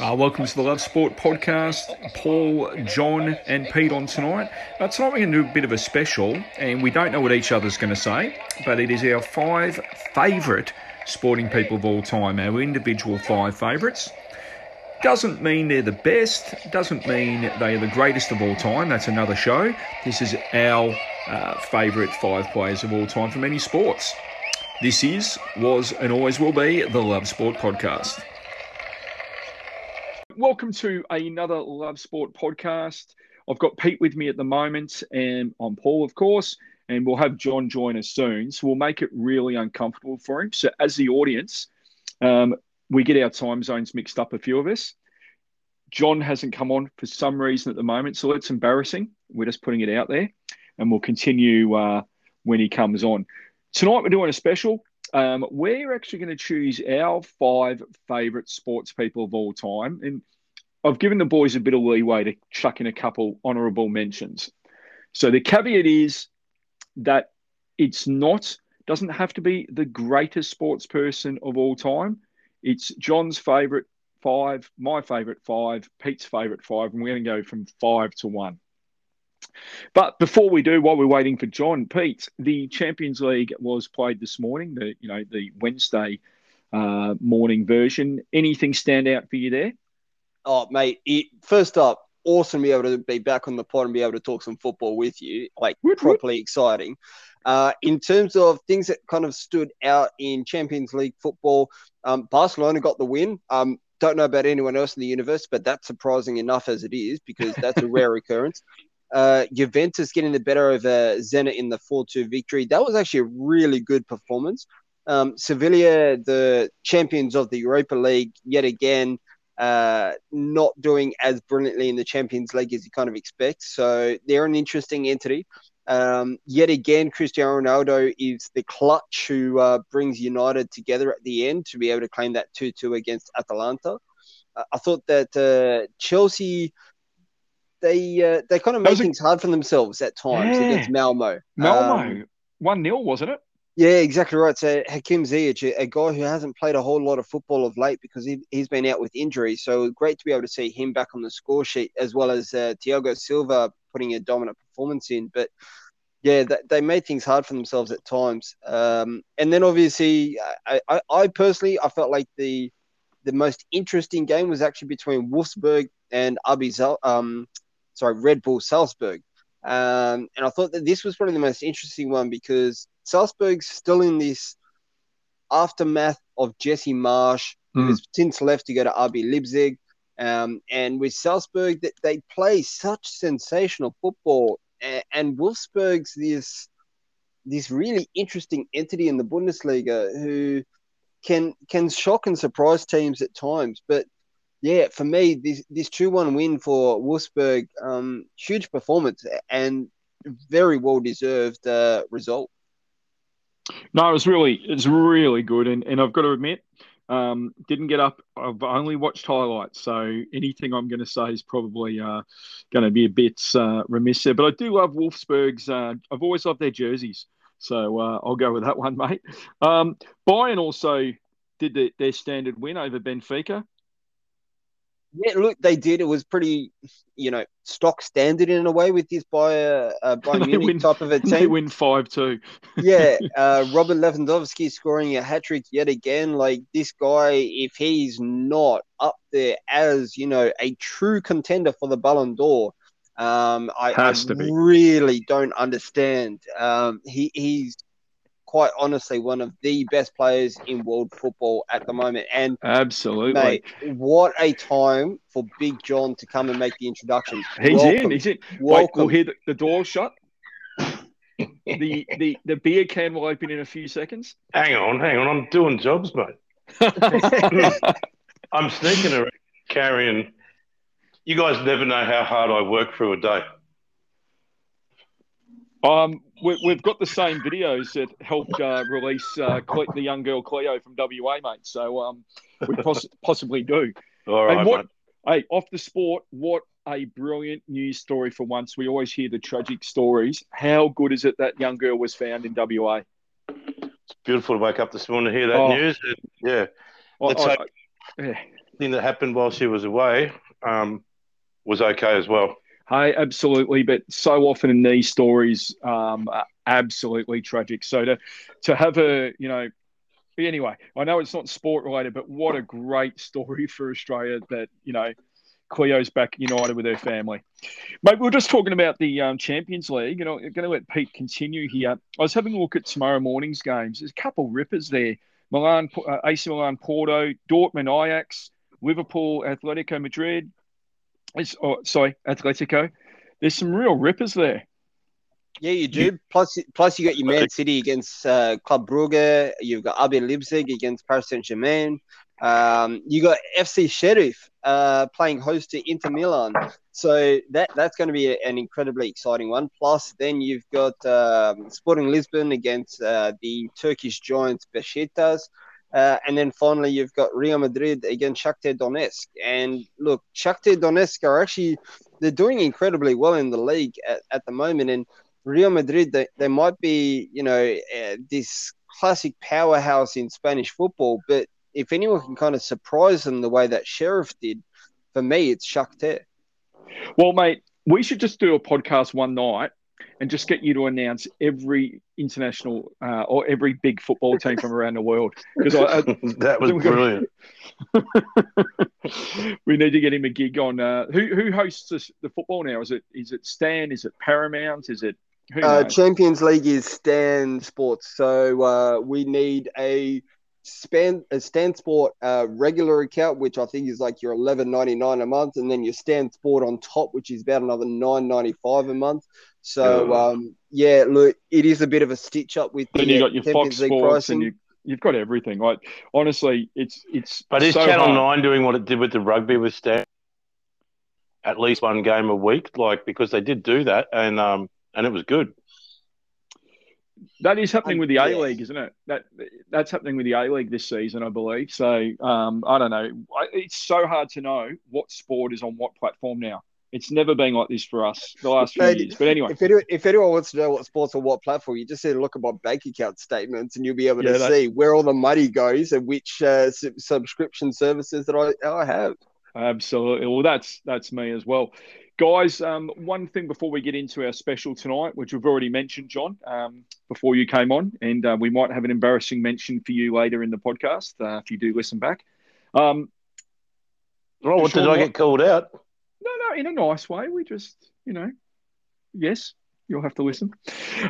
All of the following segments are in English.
Uh, welcome to the Love Sport podcast. Paul, John, and Pete on tonight. Uh, tonight we're going to do a bit of a special, and we don't know what each other's going to say, but it is our five favourite sporting people of all time, our individual five favourites. Doesn't mean they're the best, doesn't mean they are the greatest of all time. That's another show. This is our uh, favourite five players of all time from any sports. This is, was, and always will be the Love Sport podcast. Welcome to another Love Sport podcast. I've got Pete with me at the moment, and I'm Paul, of course, and we'll have John join us soon. So we'll make it really uncomfortable for him. So, as the audience, um, we get our time zones mixed up, a few of us. John hasn't come on for some reason at the moment, so it's embarrassing. We're just putting it out there, and we'll continue uh, when he comes on. Tonight, we're doing a special. Um, we're actually going to choose our five favourite sports people of all time. And I've given the boys a bit of leeway to chuck in a couple honourable mentions. So the caveat is that it's not, doesn't have to be the greatest sports person of all time. It's John's favourite five, my favourite five, Pete's favourite five, and we're going to go from five to one. But before we do, while we're waiting for John, Pete, the Champions League was played this morning. The you know the Wednesday uh, morning version. Anything stand out for you there? Oh, mate! It, first up, awesome to be able to be back on the pod and be able to talk some football with you. Like woot, properly woot. exciting. Uh, in terms of things that kind of stood out in Champions League football, um, Barcelona got the win. Um, don't know about anyone else in the universe, but that's surprising enough as it is because that's a rare occurrence. Uh, Juventus getting the better over Zenit in the 4 2 victory. That was actually a really good performance. Um, Sevilla, the champions of the Europa League, yet again, uh, not doing as brilliantly in the Champions League as you kind of expect. So they're an interesting entity. Um, yet again, Cristiano Ronaldo is the clutch who uh, brings United together at the end to be able to claim that 2 2 against Atalanta. Uh, I thought that uh, Chelsea they uh, they kind of make things hard for themselves at times yeah. against Malmo. Malmo, um, one 0 wasn't it? Yeah, exactly right. So Hakim Ziyech, a, a, guy who hasn't played a whole lot of football of late because he, he's been out with injury. So great to be able to see him back on the score sheet, as well as uh, Thiago Silva putting a dominant performance in. But yeah, they, they made things hard for themselves at times. Um, and then obviously, I, I, I, personally, I felt like the the most interesting game was actually between Wolfsburg and RB um, sorry, Red Bull Salzburg. Um, and I thought that this was probably the most interesting one because Salzburg's still in this aftermath of Jesse Marsch, mm. who's since left to go to RB Leipzig. Um, and with Salzburg, that they play such sensational football, and, and Wolfsburg's this this really interesting entity in the Bundesliga who can can shock and surprise teams at times. But yeah, for me, this this two one win for Wolfsburg, um, huge performance and very well deserved uh, result. No, it was really it was really good, and, and I've got to admit, um, didn't get up. I've only watched highlights, so anything I'm going to say is probably uh, going to be a bit uh, remiss there. But I do love Wolfsburg's. Uh, I've always loved their jerseys, so uh, I'll go with that one, mate. Um, Bayern also did the, their standard win over Benfica. Yeah, look, they did. It was pretty, you know, stock standard in a way with this by a, a Bayern Munich win, type of a team. They win five two. yeah, uh, Robert Lewandowski scoring a hat trick yet again. Like this guy, if he's not up there as you know a true contender for the Ballon d'Or, um, I, I really don't understand. Um, he he's quite honestly one of the best players in world football at the moment. And absolutely, mate, what a time for Big John to come and make the introduction. He's Welcome. in. He's in. Welcome. Wait, we'll hear the, the door shut. the the the beer can will open in a few seconds. Hang on, hang on. I'm doing jobs, mate. I'm sneaking around carrying. You guys never know how hard I work through a day. Um, we, have got the same videos that helped uh, release uh, the young girl Cleo from WA, mate. So um, we poss- possibly do. All right, and what, Hey, off the sport, what a brilliant news story for once. We always hear the tragic stories. How good is it that young girl was found in WA? It's beautiful to wake up this morning to hear that oh. news. Yeah. Let's I, I, yeah. anything that happened while she was away um, was okay as well. Hey, absolutely. But so often in these stories, um, absolutely tragic. So to to have a you know. Anyway, I know it's not sport related, but what a great story for Australia that you know Cleo's back united with her family. Mate, we are just talking about the um, Champions League, and I'm going to let Pete continue here. I was having a look at tomorrow morning's games. There's a couple rippers there. Milan, uh, AC Milan, Porto, Dortmund, Ajax, Liverpool, Atletico Madrid. It's, oh, sorry, Atletico. There's some real rippers there. Yeah, you do. Plus, plus you got your Man City against uh, Club Brugge. You've got RB Leipzig against Paris Saint Germain. Um, you got FC Sheriff uh, playing host to Inter Milan, so that that's going to be an incredibly exciting one. Plus, then you've got um, Sporting Lisbon against uh, the Turkish giants Besiktas. Uh, and then finally, you've got Real Madrid against Shakhtar Donetsk. And look, Shakhtar Donetsk are actually they're doing incredibly well in the league at, at the moment. And Real Madrid, they, they might be, you know, uh, this classic powerhouse in Spanish football, but if anyone can kind of surprise them the way that Sheriff did, for me, it's Shakhtar. Well, mate, we should just do a podcast one night and just get you to announce every international uh, or every big football team from around the world. Because that was brilliant. we need to get him a gig on. Uh, who who hosts this, the football now? Is it is it Stan? Is it Paramount? Is it uh, Champions League is Stan Sports. So uh, we need a Span a Stan Sport uh, regular account, which I think is like your eleven ninety nine a month, and then your Stan Sport on top, which is about another nine ninety five a month. So um, yeah, look, it is a bit of a stitch up with. Then the, you got your Champions Fox League Sports, pricing. and you you've got everything. Like honestly, it's it's. But is so Channel hard. Nine doing what it did with the rugby with Stan? At least one game a week, like because they did do that, and um, and it was good. That is happening with the A League, isn't it? That that's happening with the A League this season, I believe. So um, I don't know. It's so hard to know what sport is on what platform now. It's never been like this for us the last few years. But anyway, if anyone, if anyone wants to know what sports or what platform, you just need to look at my bank account statements, and you'll be able to yeah, see where all the money goes and which uh, subscription services that I, I have. Absolutely. Well, that's that's me as well. Guys, um, one thing before we get into our special tonight, which we've already mentioned, John, um, before you came on, and uh, we might have an embarrassing mention for you later in the podcast uh, if you do listen back. Um, oh, what did I get called out? No, no, in a nice way. We just, you know, yes, you'll have to listen.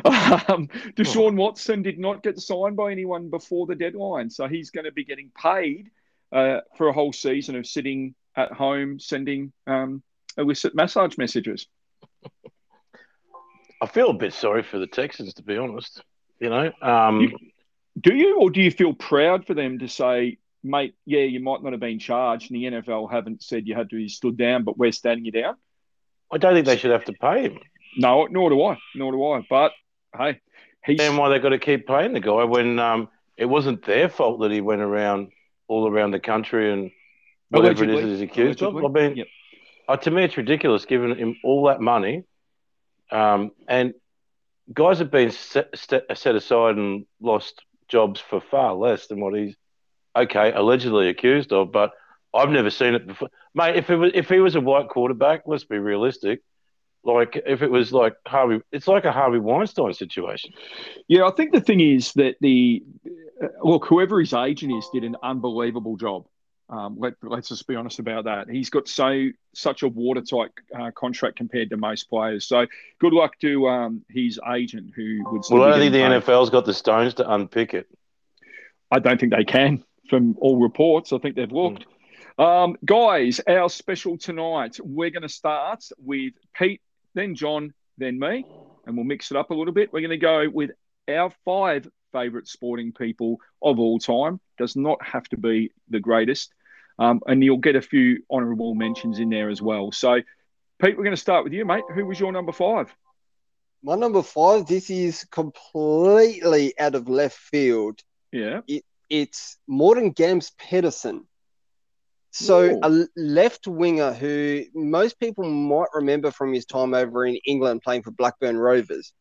Um, Deshaun Watson did not get signed by anyone before the deadline, so he's going to be getting paid uh, for a whole season of sitting at home sending um, illicit massage messages. I feel a bit sorry for the Texans, to be honest. You know, um, you, do you, or do you feel proud for them to say, mate, yeah, you might not have been charged, and the NFL haven't said you had to be stood down, but we're standing you down? I don't think they should have to pay him. No, nor do I. Nor do I. But hey, he's and why they got to keep paying the guy when um, it wasn't their fault that he went around all around the country and whatever Allegedly. it is he's accused Allegedly. of. I mean, yep. Uh, to me, it's ridiculous giving him all that money. Um, and guys have been set, set aside and lost jobs for far less than what he's okay allegedly accused of. But I've never seen it before, mate. If it was if he was a white quarterback, let's be realistic. Like if it was like Harvey, it's like a Harvey Weinstein situation. Yeah, I think the thing is that the uh, look, whoever his agent is, did an unbelievable job. Um, let, us just be honest about that. He's got so such a watertight uh, contract compared to most players. So good luck to um, his agent who would. Well, I don't think the paid. NFL's got the stones to unpick it. I don't think they can, from all reports. I think they've looked. Mm. Um, guys, our special tonight. We're going to start with Pete, then John, then me, and we'll mix it up a little bit. We're going to go with our five favourite sporting people of all time. Does not have to be the greatest. Um, and you'll get a few honourable mentions in there as well. So, Pete, we're going to start with you, mate. Who was your number five? My number five, this is completely out of left field. Yeah. It, it's Morten Gamst Pedersen. So, Ooh. a left winger who most people might remember from his time over in England playing for Blackburn Rovers.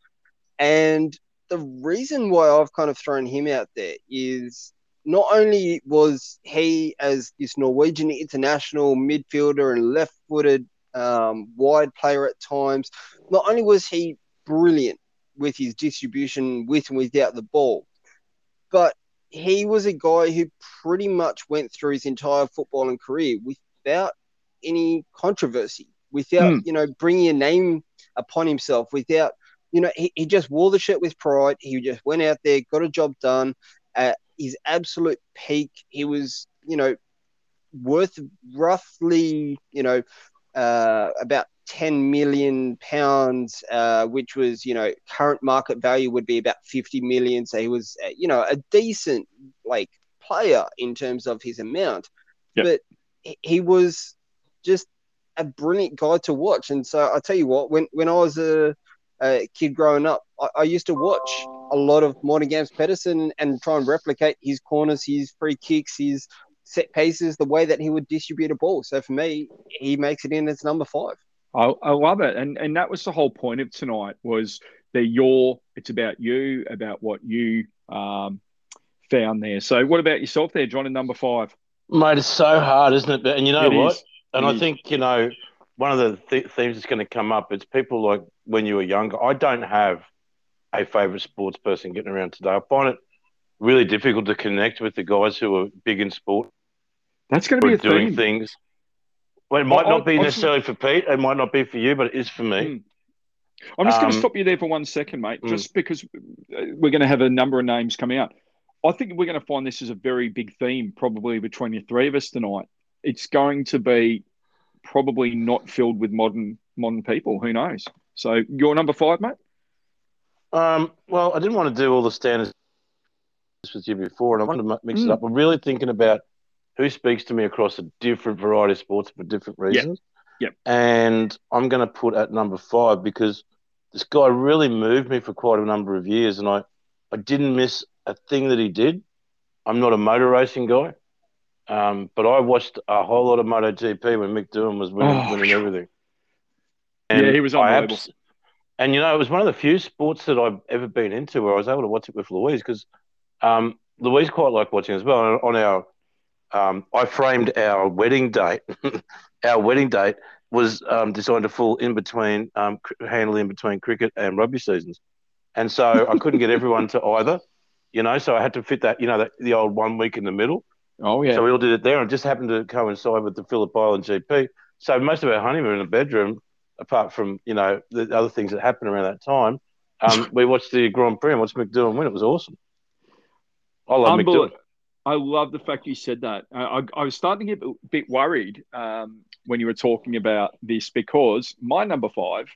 And the reason why I've kind of thrown him out there is not only was he as this Norwegian international midfielder and left-footed um, wide player at times, not only was he brilliant with his distribution with and without the ball, but he was a guy who pretty much went through his entire footballing career without any controversy, without mm. you know bringing a name upon himself, without you know he, he just wore the shirt with pride. He just went out there, got a job done. At his absolute peak, he was you know worth roughly you know uh, about 10 million pounds, uh, which was, you know, current market value would be about 50 million. So he was, uh, you know, a decent like player in terms of his amount, yep. but he was just a brilliant guy to watch. And so I tell you what, when, when I was a, a kid growing up, I, I, used to watch a lot of Morten Gamst Pedersen and try and replicate his corners, his free kicks, his set pieces, the way that he would distribute a ball. So for me, he makes it in as number five. I, I love it, and and that was the whole point of tonight was they're your. It's about you, about what you um, found there. So, what about yourself there, John, in number five? Mate, it's so hard, isn't it? And you know it what? Is. And it I is. think you know one of the th- themes that's going to come up. It's people like when you were younger. I don't have a favorite sports person getting around today. I find it really difficult to connect with the guys who are big in sport. That's going to be doing theme. things well, it might not be necessarily for Pete. It might not be for you, but it is for me. Hmm. I'm just um, going to stop you there for one second, mate, mm. just because we're going to have a number of names coming out. I think we're going to find this is a very big theme, probably between the three of us tonight. It's going to be probably not filled with modern modern people. Who knows? So, you're number five, mate. Um, well, I didn't want to do all the standards this with you before, and I wanted to mix mm. it up. I'm really thinking about who speaks to me across a different variety of sports for different reasons. Yep. yep. And I'm going to put at number five because this guy really moved me for quite a number of years, and I, I didn't miss a thing that he did. I'm not a motor racing guy, um, but I watched a whole lot of MotoGP when Mick Doohan was winning, oh, winning everything. And yeah, he was unbelievable. Abs- and you know, it was one of the few sports that I've ever been into where I was able to watch it with Louise because um, Louise quite liked watching as well. And On our um, I framed our wedding date. our wedding date was um, designed to fall in between, um, handle in between cricket and rugby seasons, and so I couldn't get everyone to either. You know, so I had to fit that. You know, that, the old one week in the middle. Oh yeah. So we all did it there, and it just happened to coincide with the Phillip Island GP. So most of our honeymoon in the bedroom, apart from you know the other things that happened around that time, um, we watched the Grand Prix and watched Mick Doohan win. It was awesome. I love Doohan. I love the fact you said that. I, I was starting to get a bit worried um, when you were talking about this because my number five,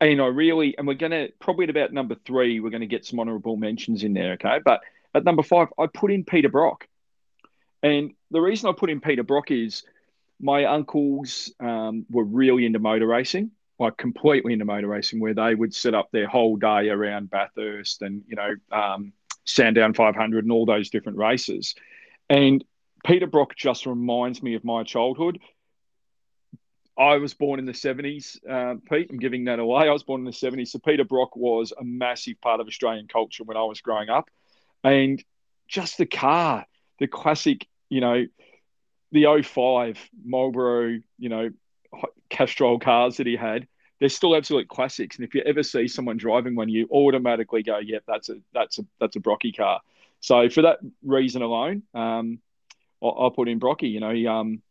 and, know, really, and we're going to probably at about number three, we're going to get some honourable mentions in there, okay? But at number five, I put in Peter Brock. And the reason I put in Peter Brock is my uncles um, were really into motor racing, like completely into motor racing, where they would set up their whole day around Bathurst and, you know, um, Sandown 500 and all those different races. And Peter Brock just reminds me of my childhood. I was born in the 70s, uh, Pete. I'm giving that away. I was born in the 70s. So Peter Brock was a massive part of Australian culture when I was growing up. And just the car, the classic, you know, the 05 Marlboro, you know, Castrol cars that he had they're still absolute classics. And if you ever see someone driving one, you automatically go, "Yep, yeah, that's a that's a that's a Brocky car." So for that reason alone, um, I'll, I'll, put in Brocky. You know, he, um,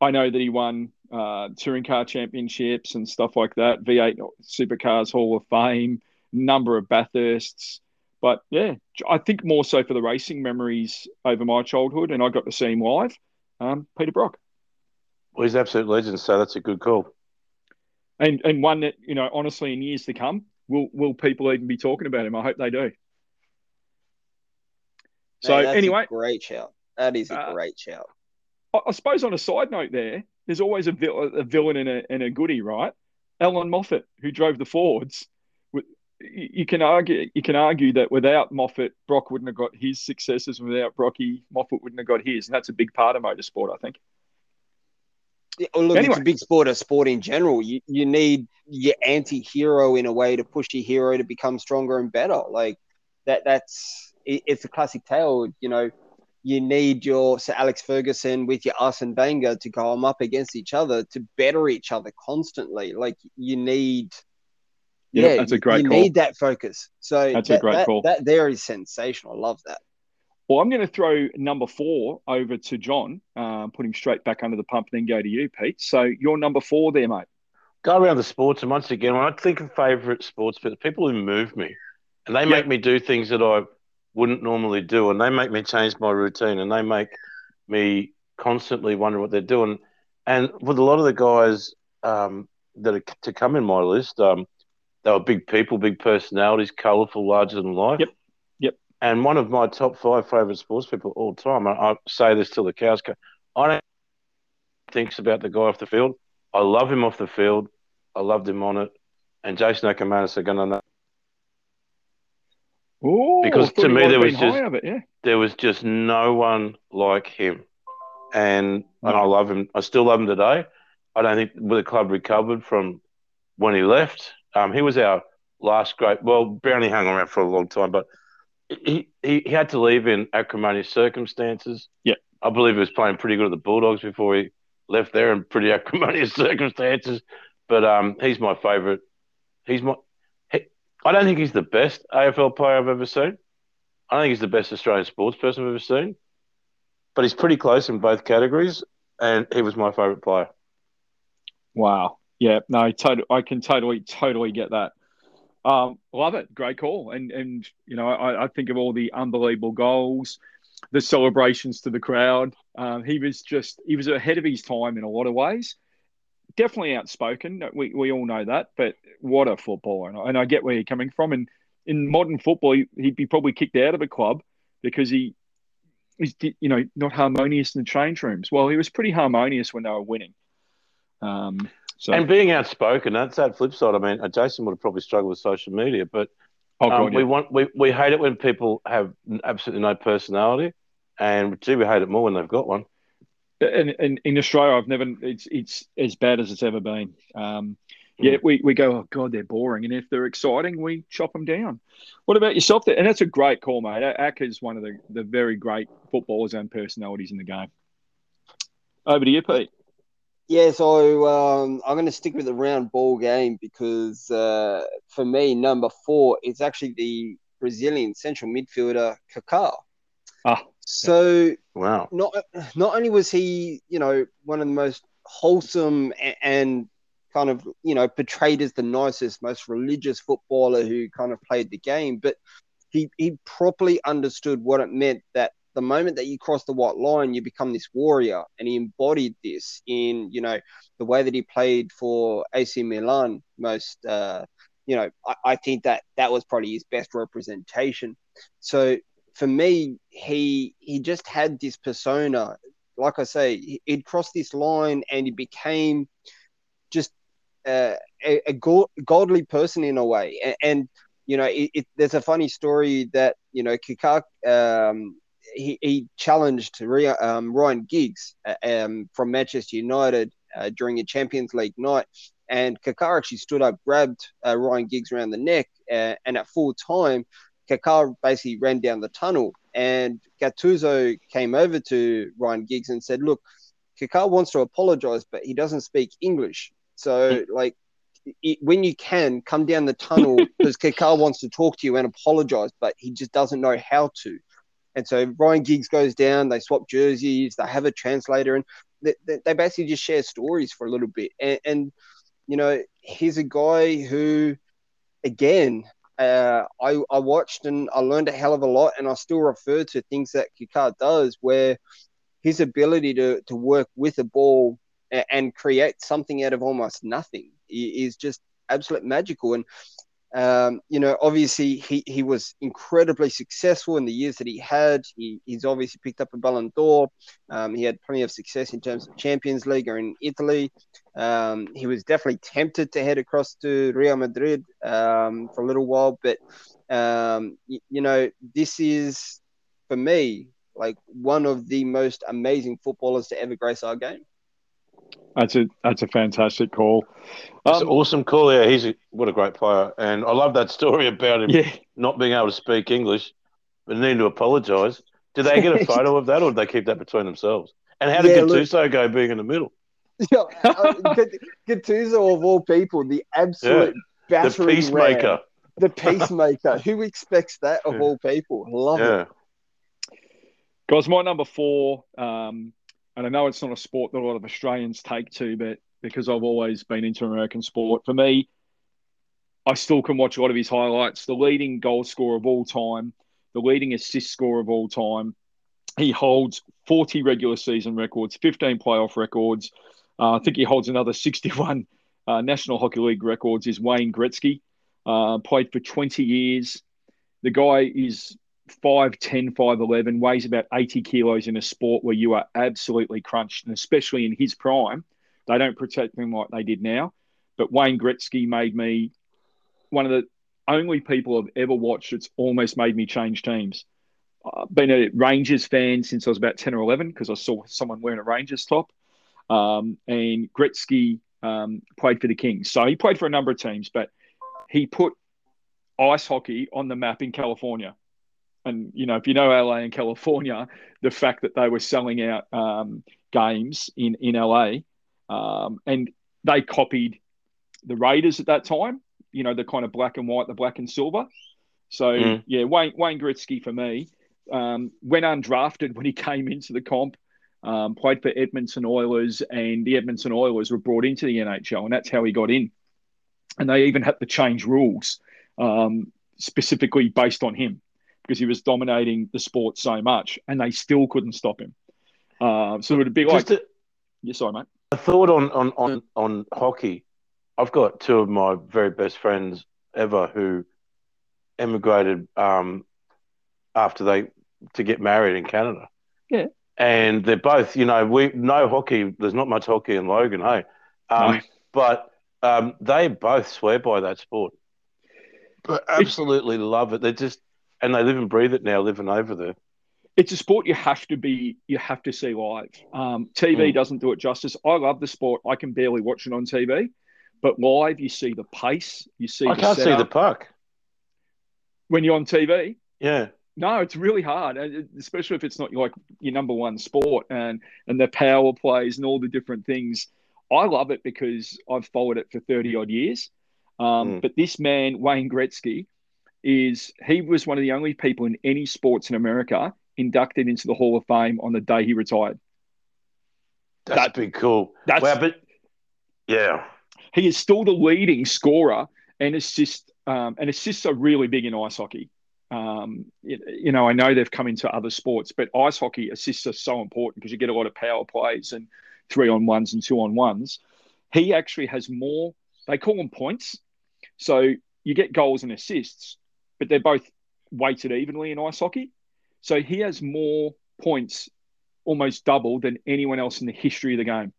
I know that he won uh, touring car championships and stuff like that. V8 Supercars Hall of Fame, number of Bathursts. But yeah, I think more so for the racing memories over my childhood, and I got to see him live. Um, Peter Brock. Well, he's absolute legend, so that's a good call and and one that you know honestly in years to come will will people even be talking about him? I hope they do. So anyway, great shout. That is a uh, great shout. I, I, suppose on a side note, there, there's always a, vil- a villain and a, and a goodie, right? Allan Moffat, who drove the Fords. You can argue you can argue that without Moffat, Brock wouldn't have got his successes. Without Brocky, Moffat wouldn't have got his, and that's a big part of motorsport, I think. Yeah, well, look, anyway. it's a big sport, a sport in general. You you need your anti-hero in a way to push your hero to become stronger and better. Like that. That's it, it's a classic tale. You know, you need your Sir Alex Ferguson with your Arsene Wenger to go up against each other to better each other constantly. Like you need. Yeah, that's a great. You call. need that focus. So that's that, a great that, call. That there is sensational. I love that. Well, I'm going to throw number four over to John, uh, put him straight back under the pump, and then go to you, Pete. So you're number four there, mate. Go around the sports, and once again, when I think of favourite sports, people who move me, and they make me do things that I wouldn't normally do, and they make me change my routine, and they make me constantly wonder what they're doing. And with a lot of the guys um, that are to come in my list, um, they were big people, big personalities, colourful, larger than life. Yep. And one of my top five favourite sports people all time, I, I say this till the cows come, I don't thinks about the guy off the field. I love him off the field. I loved him on it. And Jason Akermanis are going to know Ooh, because to me there was just it, yeah. there was just no one like him, and and I love him. I still love him today. I don't think the club recovered from when he left. Um, he was our last great. Well, Brownie hung around for a long time, but he, he, he had to leave in acrimonious circumstances. Yeah, I believe he was playing pretty good at the Bulldogs before he left there in pretty acrimonious circumstances. But um, he's my favourite. He's my I don't think he's the best AFL player I've ever seen. I don't think he's the best Australian sports person I've ever seen, but he's pretty close in both categories, and he was my favourite player. Wow. Yeah. No. Totally. I can totally, totally get that. Um, love it. Great call. And and you know, I, I think of all the unbelievable goals, the celebrations to the crowd. Um, he was just he was ahead of his time in a lot of ways definitely outspoken. We, we all know that, but what a footballer. And I, and I get where you're coming from. And in modern football, he'd be probably kicked out of a club because he is you know not harmonious in the change rooms. Well, he was pretty harmonious when they were winning. Um, so and being outspoken, that's that flip side. I mean, Jason would have probably struggled with social media, but oh, God, um, yeah. we want we, we hate it when people have absolutely no personality, and gee, we hate it more when they've got one in, in, in Australia, I've never. It's it's as bad as it's ever been. Um, yeah, we, we go, oh god, they're boring, and if they're exciting, we chop them down. What about yourself? There? And that's a great call, mate. Ack is one of the, the very great footballers and personalities in the game. Over to you, Pete. Yeah, so um, I'm going to stick with the round ball game because uh, for me, number four is actually the Brazilian central midfielder Kaká. Ah, so wow, not not only was he, you know, one of the most wholesome and, and kind of, you know, portrayed as the nicest, most religious footballer who kind of played the game, but he he properly understood what it meant that the moment that you cross the white line, you become this warrior, and he embodied this in you know the way that he played for AC Milan. Most, uh, you know, I, I think that that was probably his best representation. So for me, he he just had this persona. Like I say, he'd crossed this line and he became just uh, a, a godly person in a way. And, and you know, it, it, there's a funny story that you know Kikak um, he, he challenged um, Ryan Giggs uh, um, from Manchester United uh, during a Champions League night, and Kaká actually stood up, grabbed uh, Ryan Giggs around the neck, uh, and at full time, Kaká basically ran down the tunnel, and Gattuso came over to Ryan Giggs and said, "Look, Kaká wants to apologize, but he doesn't speak English. So, like, it, when you can, come down the tunnel because Kaká wants to talk to you and apologize, but he just doesn't know how to." And so Ryan Giggs goes down. They swap jerseys. They have a translator, and they, they basically just share stories for a little bit. And, and you know, he's a guy who, again, uh, I, I watched and I learned a hell of a lot, and I still refer to things that Kaká does, where his ability to, to work with a ball and, and create something out of almost nothing is just absolute magical. And um, you know, obviously he, he was incredibly successful in the years that he had. He, he's obviously picked up a Ballon d'Or. Um, he had plenty of success in terms of Champions League or in Italy. Um, he was definitely tempted to head across to Real Madrid um, for a little while, but um, you, you know, this is for me like one of the most amazing footballers to ever grace our game. That's a that's a fantastic call. That's Um, awesome call. Yeah, he's a, what a great player, and I love that story about him yeah. not being able to speak English. need to apologise. Did they get a photo of that, or did they keep that between themselves? And how did yeah, Gattuso look, go being in the middle? Yeah, uh, Gattuso of all people, the absolute yeah, the peacemaker, the peacemaker. Who expects that of yeah. all people? Love it. Guys, my number four, um, and I know it's not a sport that a lot of Australians take to, but because I've always been into American sport, for me, I still can watch a lot of his highlights. The leading goal scorer of all time, the leading assist scorer of all time. He holds 40 regular season records, 15 playoff records. Uh, I think he holds another 61 uh, National Hockey League records. Is Wayne Gretzky. Uh, played for 20 years. The guy is 5'10, 5'11, weighs about 80 kilos in a sport where you are absolutely crunched, and especially in his prime, they don't protect him like they did now. But Wayne Gretzky made me one of the only people I've ever watched that's almost made me change teams. I've been a Rangers fan since I was about 10 or 11 because I saw someone wearing a Rangers top. Um, and Gretzky um, played for the Kings. So he played for a number of teams, but he put ice hockey on the map in California. And, you know, if you know LA and California, the fact that they were selling out um, games in, in LA um, and they copied the Raiders at that time you know the kind of black and white, the black and silver. So mm. yeah, Wayne Wayne Gretzky for me um, went undrafted when he came into the comp. Um, played for Edmonton Oilers, and the Edmonton Oilers were brought into the NHL, and that's how he got in. And they even had to change rules um, specifically based on him because he was dominating the sport so much, and they still couldn't stop him. Uh, so it would be like, Just a, yeah, sorry, mate. A thought on on on, on hockey. I've got two of my very best friends ever who emigrated um, after they to get married in Canada. Yeah. And they're both, you know, we no hockey. There's not much hockey in Logan, hey. Um, no. But um, they both swear by that sport. But absolutely it's, love it. They're just, and they live and breathe it now, living over there. It's a sport you have to be, you have to see live. Um, TV mm. doesn't do it justice. I love the sport. I can barely watch it on TV. But live, you see the pace. You see. I can't see the puck when you're on TV. Yeah. No, it's really hard, especially if it's not like your number one sport and and the power plays and all the different things. I love it because I've followed it for thirty odd years. Um, mm. But this man, Wayne Gretzky, is he was one of the only people in any sports in America inducted into the Hall of Fame on the day he retired. That's that, big cool. That's, wow, but yeah, he is still the leading scorer and assist. Um, and assists are really big in ice hockey. Um, you, you, know, I know they've come into other sports, but ice hockey assists are so important because you get a lot of power plays and three on ones and two on ones. He actually has more. They call them points. So you get goals and assists, but they're both weighted evenly in ice hockey. So he has more points, almost double, than anyone else in the history of the game.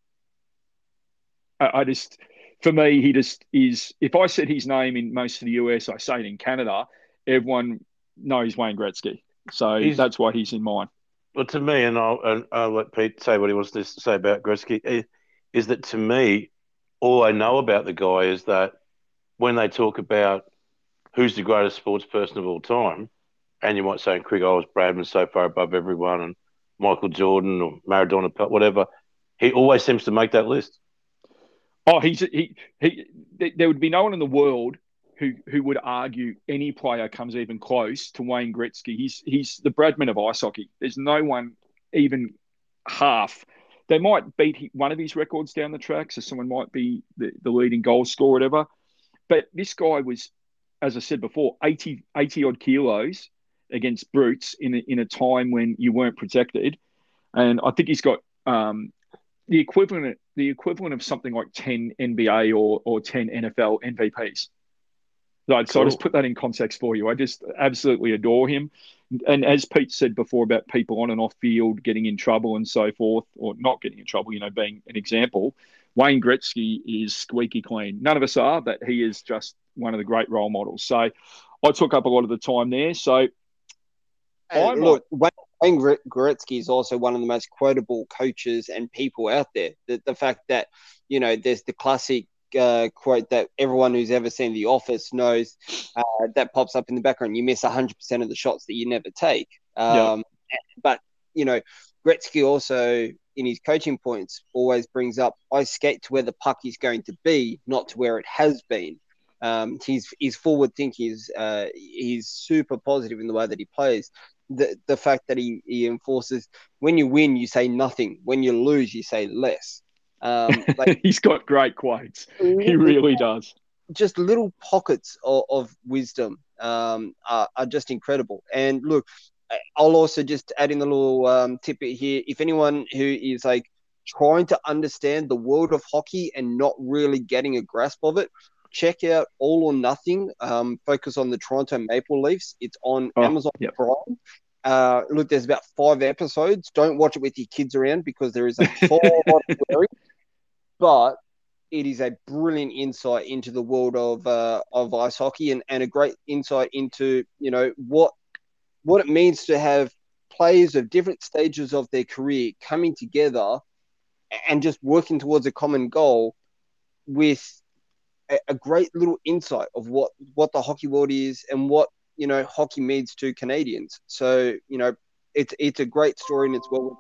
I, I just for me, he just is. If I said his name in most of the US, I say it in Canada, everyone knows Wayne Gretzky. So he's, that's why he's in mine. Well, to me, and I'll, and I'll let Pete say what he wants to say about Gretzky, is that to me, all I know about the guy is that when they talk about who's the greatest sports person of all time, and you might say Craig Ives, Bradman so far above everyone, and Michael Jordan or Maradona, whatever, he always seems to make that list. Oh, he's he he. There would be no one in the world who who would argue any player comes even close to Wayne Gretzky. He's he's the Bradman of ice hockey. There's no one even half. They might beat one of his records down the track, so someone might be the, the leading goal scorer, whatever. But this guy was, as I said before, 80, 80 odd kilos against brutes in a, in a time when you weren't protected, and I think he's got um, the equivalent the equivalent of something like 10 NBA or, or 10 NFL MVPs. So, cool. so I just put that in context for you. I just absolutely adore him. And as Pete said before about people on and off field getting in trouble and so forth, or not getting in trouble, you know, being an example, Wayne Gretzky is squeaky clean. None of us are, but he is just one of the great role models. So I took up a lot of the time there. So Hey, look, Wayne, Wayne Gretzky is also one of the most quotable coaches and people out there. The, the fact that, you know, there's the classic uh, quote that everyone who's ever seen The Office knows uh, that pops up in the background. You miss 100% of the shots that you never take. Um, yeah. But, you know, Gretzky also, in his coaching points, always brings up I skate to where the puck is going to be, not to where it has been. Um, he's, he's forward thinking. He's, uh, he's super positive in the way that he plays. The, the fact that he, he enforces when you win, you say nothing. When you lose, you say less. Um, like, He's got great quotes. He really does. Just little pockets of, of wisdom um, are, are, just incredible. And look, I'll also just add in a little um, tidbit here. If anyone who is like trying to understand the world of hockey and not really getting a grasp of it, check out All or Nothing. Um, focus on the Toronto Maple Leafs. It's on oh, Amazon yep. Prime. Uh, look, there's about five episodes. Don't watch it with your kids around because there is a whole lot of blurring but it is a brilliant insight into the world of uh, of ice hockey and, and a great insight into you know what what it means to have players of different stages of their career coming together and just working towards a common goal with a, a great little insight of what what the hockey world is and what you know hockey means to Canadians. So you know it's it's a great story and it's well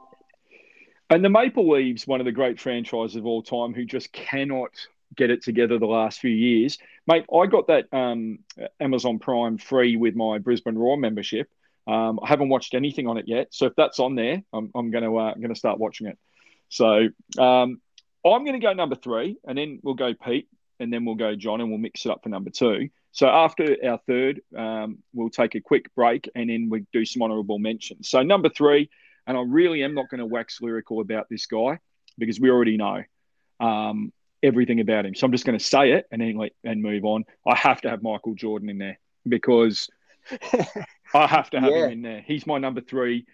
and the Maple Leafs, one of the great franchises of all time, who just cannot get it together the last few years. Mate, I got that um, Amazon Prime free with my Brisbane Roar membership. Um, I haven't watched anything on it yet, so if that's on there, I'm, I'm going to uh, going to start watching it. So um, I'm going to go number three, and then we'll go Pete, and then we'll go John, and we'll mix it up for number two. So after our third, um, we'll take a quick break, and then we do some honourable mentions. So number three, and I really am not going to wax lyrical about this guy because we already know um, everything about him. So I'm just going to say it and then and move on. I have to have Michael Jordan in there because I have to have yeah. him in there. He's my number three.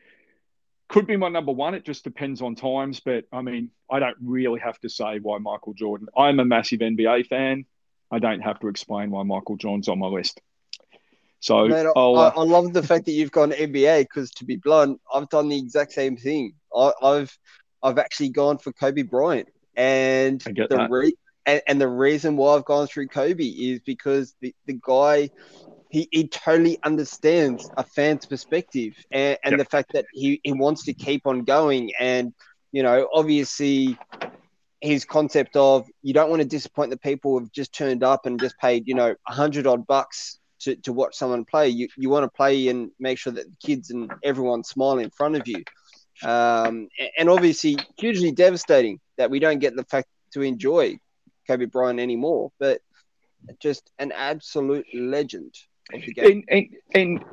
Could be my number one. It just depends on times. But I mean, I don't really have to say why Michael Jordan. I'm a massive NBA fan. I don't have to explain why Michael Jordan's on my list. So Man, I, uh, I, love the fact that you've gone NBA because, to be blunt, I've done the exact same thing. I, have I've actually gone for Kobe Bryant, and the re- and, and, the reason why I've gone through Kobe is because the, the guy he, he totally understands a fan's perspective and, and yep. the fact that he, he wants to keep on going and you know obviously his concept of you don't want to disappoint the people who've just turned up and just paid you know a hundred odd bucks to, to watch someone play. You, you want to play and make sure that the kids and everyone smile in front of you. Um, and obviously, hugely devastating that we don't get the fact to enjoy Kobe Bryant anymore, but just an absolute legend of the game. And, and, and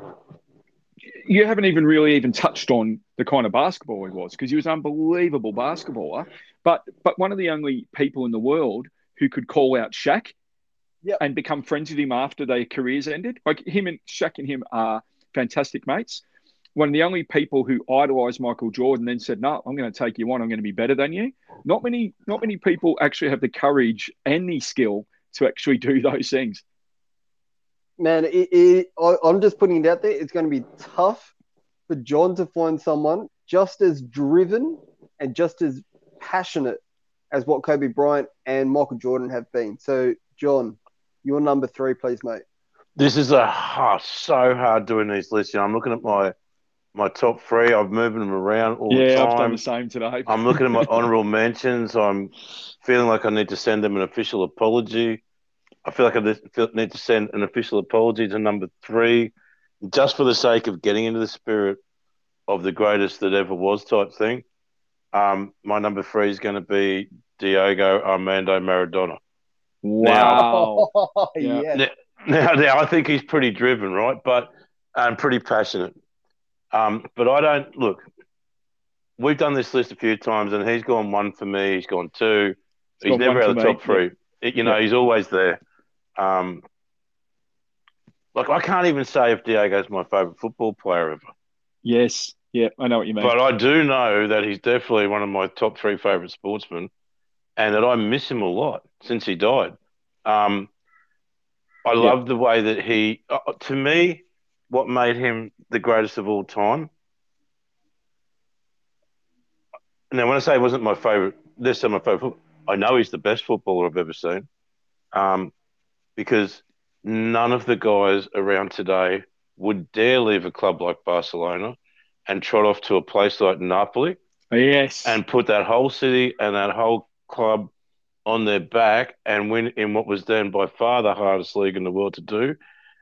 you haven't even really even touched on the kind of basketball he was because he was an unbelievable basketballer. But but one of the only people in the world who could call out Shaq yep. and become friends with him after their careers ended. Like him and Shaq and him are fantastic mates. One of the only people who idolized Michael Jordan then said, "No, I'm going to take you on. I'm going to be better than you." Not many, not many people actually have the courage and the skill to actually do those things. Man, it, it, I, I'm just putting it out there. It's going to be tough for John to find someone just as driven and just as passionate as what Kobe Bryant and Michael Jordan have been. So, John, your number three, please, mate. This is a oh, so hard doing these lists. You know, I'm looking at my my top three. I'm moving them around all yeah, the time. Yeah, I've done the same today. I'm looking at my honourable mentions. I'm feeling like I need to send them an official apology. I feel like I need to send an official apology to number three, just for the sake of getting into the spirit of the greatest that ever was type thing. Um, my number three is going to be Diego Armando Maradona. Wow. Now, yeah. now, now, I think he's pretty driven, right? But and pretty passionate. Um, but I don't look. We've done this list a few times, and he's gone one for me. He's gone two. He's, he's never out of the top three. Yeah. you know, yeah. he's always there. Um, like I can't even say if Diego's my favourite football player ever. Yes, yeah, I know what you mean. But I do know that he's definitely one of my top three favourite sportsmen and that I miss him a lot since he died. Um, I yeah. love the way that he, uh, to me, what made him the greatest of all time. Now, when I say he wasn't my favorite, this is my favorite, I know he's the best footballer I've ever seen. um, because none of the guys around today would dare leave a club like Barcelona and trot off to a place like Napoli. Yes. And put that whole city and that whole club on their back and win in what was then by far the hardest league in the world to do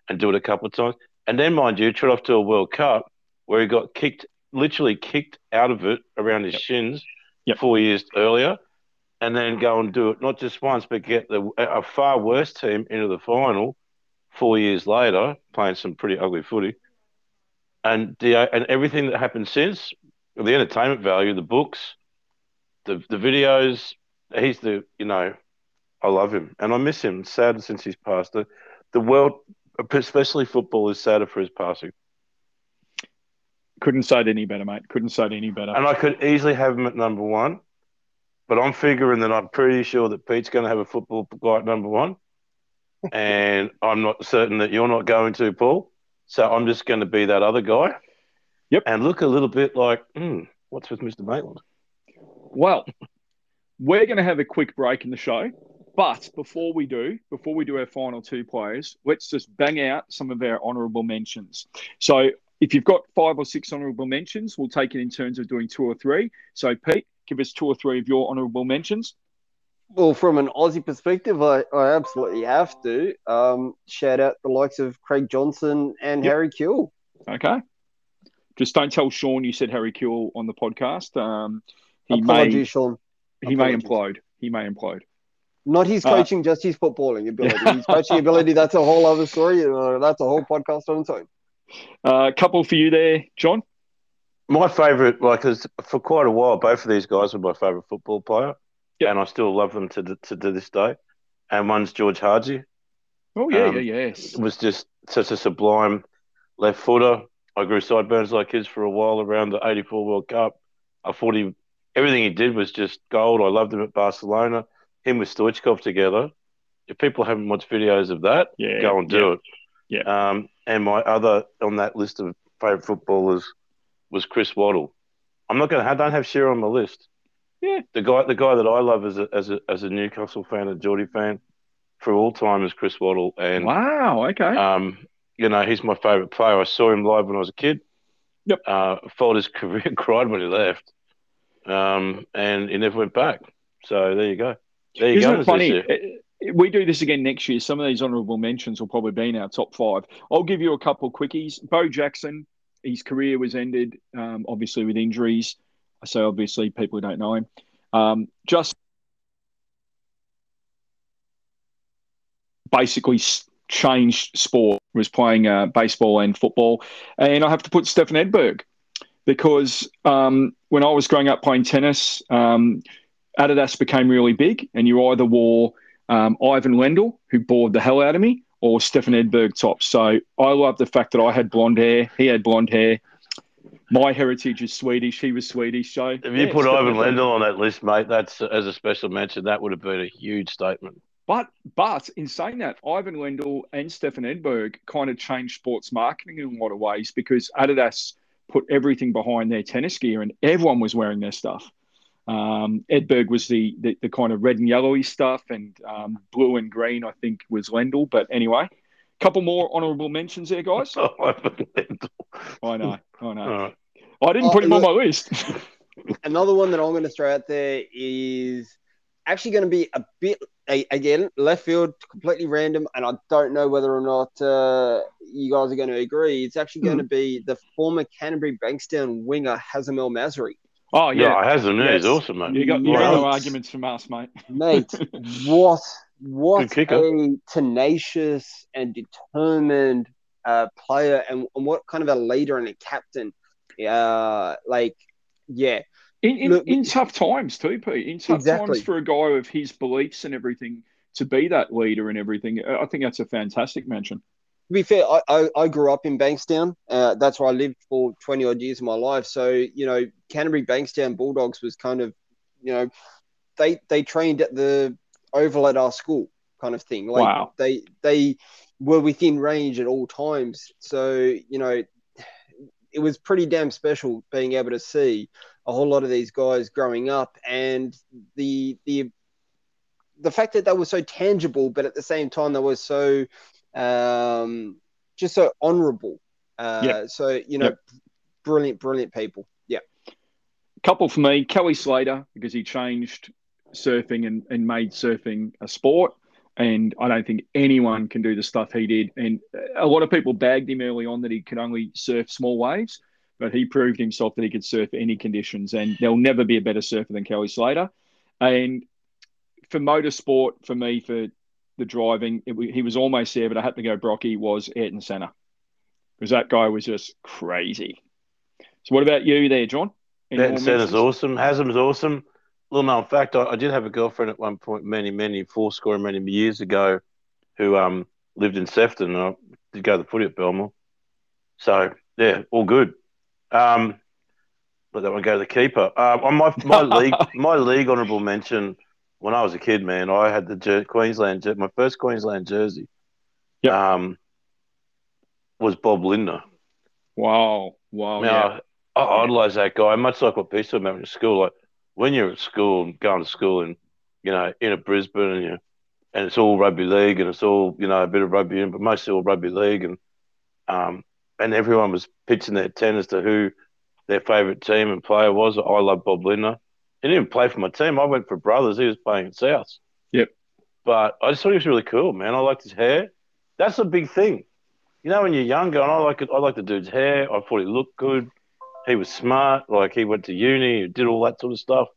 and do it a couple of times. And then, mind you, trot off to a World Cup where he got kicked, literally kicked out of it around his yep. shins yep. four years earlier, and then go and do it not just once, but get the, a far worse team into the final four years later, playing some pretty ugly footy. And the and everything that happened since, the entertainment value, the books, the the videos, he's the you know, I love him and I miss him. It's sad since he's passed. The the world, especially football, is sadder for his passing. Couldn't say it any better, mate. Couldn't say it any better. And I could easily have him at number one, but I'm figuring that I'm pretty sure that Pete's going to have a football guy at number one, and I'm not certain that you're not going to, Paul. So I'm just going to be that other guy. Yep. And look a little bit like, hmm, what's with Mr. Maitland? Well, we're going to have a quick break in the show. But before we do, before we do our final two players, let's just bang out some of our honourable mentions. So if you've got five or six honourable mentions, we'll take it in terms of doing two or three. So Pete, give us two or three of your honourable mentions. Well, from an Aussie perspective, I, I absolutely have to um, shout out the likes of Craig Johnson and yep. Harry Kewell. Okay. Just don't tell Sean you said Harry Kewell on the podcast. Um, he Apologies, may, Sean. He may implode. He may implode. Not his uh, coaching, uh, just his footballing ability. His coaching ability, that's a whole other story. Uh, that's a whole podcast on its own. A uh, couple for you there, John. My favourite, like, cause for quite a while, both of these guys were my favourite football player, yep. and I still love them to, to, to this day. And one's George Hagi. Oh yeah, um, yeah, yes. Was just such a sublime left footer. I grew sideburns like his for a while around the '84 World Cup. I thought he everything he did was just gold. I loved him at Barcelona. Him with Stoichkov together. If people haven't watched videos of that, yeah, go and do yeah. it. Yeah. Um, and my other on that list of favourite footballers was Chris Waddle. I'm not going to. I don't have Shearer on my list. Yeah. The guy, the guy that I love as a as a as a Newcastle fan, a Geordie fan, for all time is Chris Waddle. And wow, okay. Um, you know, he's my favourite player. I saw him live when I was a kid. Yep. Uh, followed his career, cried when he left, um, and he never went back. So there you go. There you Isn't go. It funny? we do this again next year. Some of these honourable mentions will probably be in our top five. I'll give you a couple of quickies. Bo Jackson, his career was ended, um, obviously with injuries. I say obviously, people who don't know him. Um, just basically changed sport. Was playing uh, baseball and football, and I have to put Stefan Edberg because um, when I was growing up playing tennis, um, Adidas became really big, and you either wore um, Ivan Lendl, who bored the hell out of me, or Stefan Edberg tops. So I love the fact that I had blonde hair, he had blonde hair. My heritage is Swedish. He was Swedish. So if you yeah, put Ivan Lendl on that list, mate, that's as a special mention. That would have been a huge statement. But but in saying that, Ivan Lendl and Stefan Edberg kind of changed sports marketing in a lot of ways because Adidas put everything behind their tennis gear and everyone was wearing their stuff. Um, Edberg was the, the, the kind of red and yellowy stuff, and um, blue and green, I think, was Lendl. But anyway, a couple more honourable mentions there, guys. Oh, I know, I know. Right. I didn't oh, put him on my list. another one that I'm going to throw out there is actually going to be a bit again left field, completely random, and I don't know whether or not uh, you guys are going to agree. It's actually going to hmm. be the former Canterbury Bankstown winger Hazem El Masri. Oh yeah, yeah Hazem, yeah, yes. he's awesome, mate. You got, you got no arguments from us, mate. Mate, what what a tenacious and determined uh, player, and, and, what kind of a leader and a captain. Uh, like, yeah. In, in, Look, in tough times too, Pete. In tough exactly. times for a guy of his beliefs and everything to be that leader and everything, I think that's a fantastic mention to be fair, I, I, I, grew up in Bankstown. Uh, that's where I lived for 20 odd years of my life. So, you know, Canterbury Bankstown Bulldogs was kind of, you know, they they trained at the oval at our school kind of thing. Like wow. they they were within range at all times. So, you know, it was pretty damn special being able to see a whole lot of these guys growing up and the the the fact that they were so tangible, but at the same time they were so um, just so honourable. Uh, yep. So you know, yep. brilliant, brilliant people. Yeah. Couple for me, Kelly Slater because he changed surfing and, and made surfing a sport. And I don't think anyone can do the stuff he did. And a lot of people bagged him early on that he could only surf small waves, but he proved himself that he could surf any conditions. And there'll never be a better surfer than Kelly Slater. And for motorsport, for me, for the driving, it, he was almost there, but I had to go Brocky, was Ayrton Senna. Because that guy was just crazy. So what about you there, John? Ayrton Senna's awesome. Hazem's awesome little known fact, I, I, did have a girlfriend at one point, many, many, four score many years ago, who um lived in Sefton. I did go to the footy at Belmore. So, yeah, all good. Um, let that one go to the keeper. Um, on my, my league, my league honourable mention, when I was a kid, man, I had the Jer- Queensland, my first Queensland jersey. Yep. Um, was Bob Lindner. Wow. Wow. Now, yeah. I, I idolise that guy, much like what Peace about in school. Like, when you're at school and going to school and you know in a Brisbane and you and it's all rugby league and it's all you know a bit of rugby but mostly all rugby league and um and everyone was pitching their tent as to who their favourite team and player was. I love Bob Lindner. He didn't even play for my team. I went for Brothers. He was playing at South. Yep. But I just thought he was really cool, man. I liked his hair. That's a big thing. You know, when you're younger, and I like it, I like the dude's hair. I thought he looked good he was smart. Like he went to uni, did all that sort of stuff,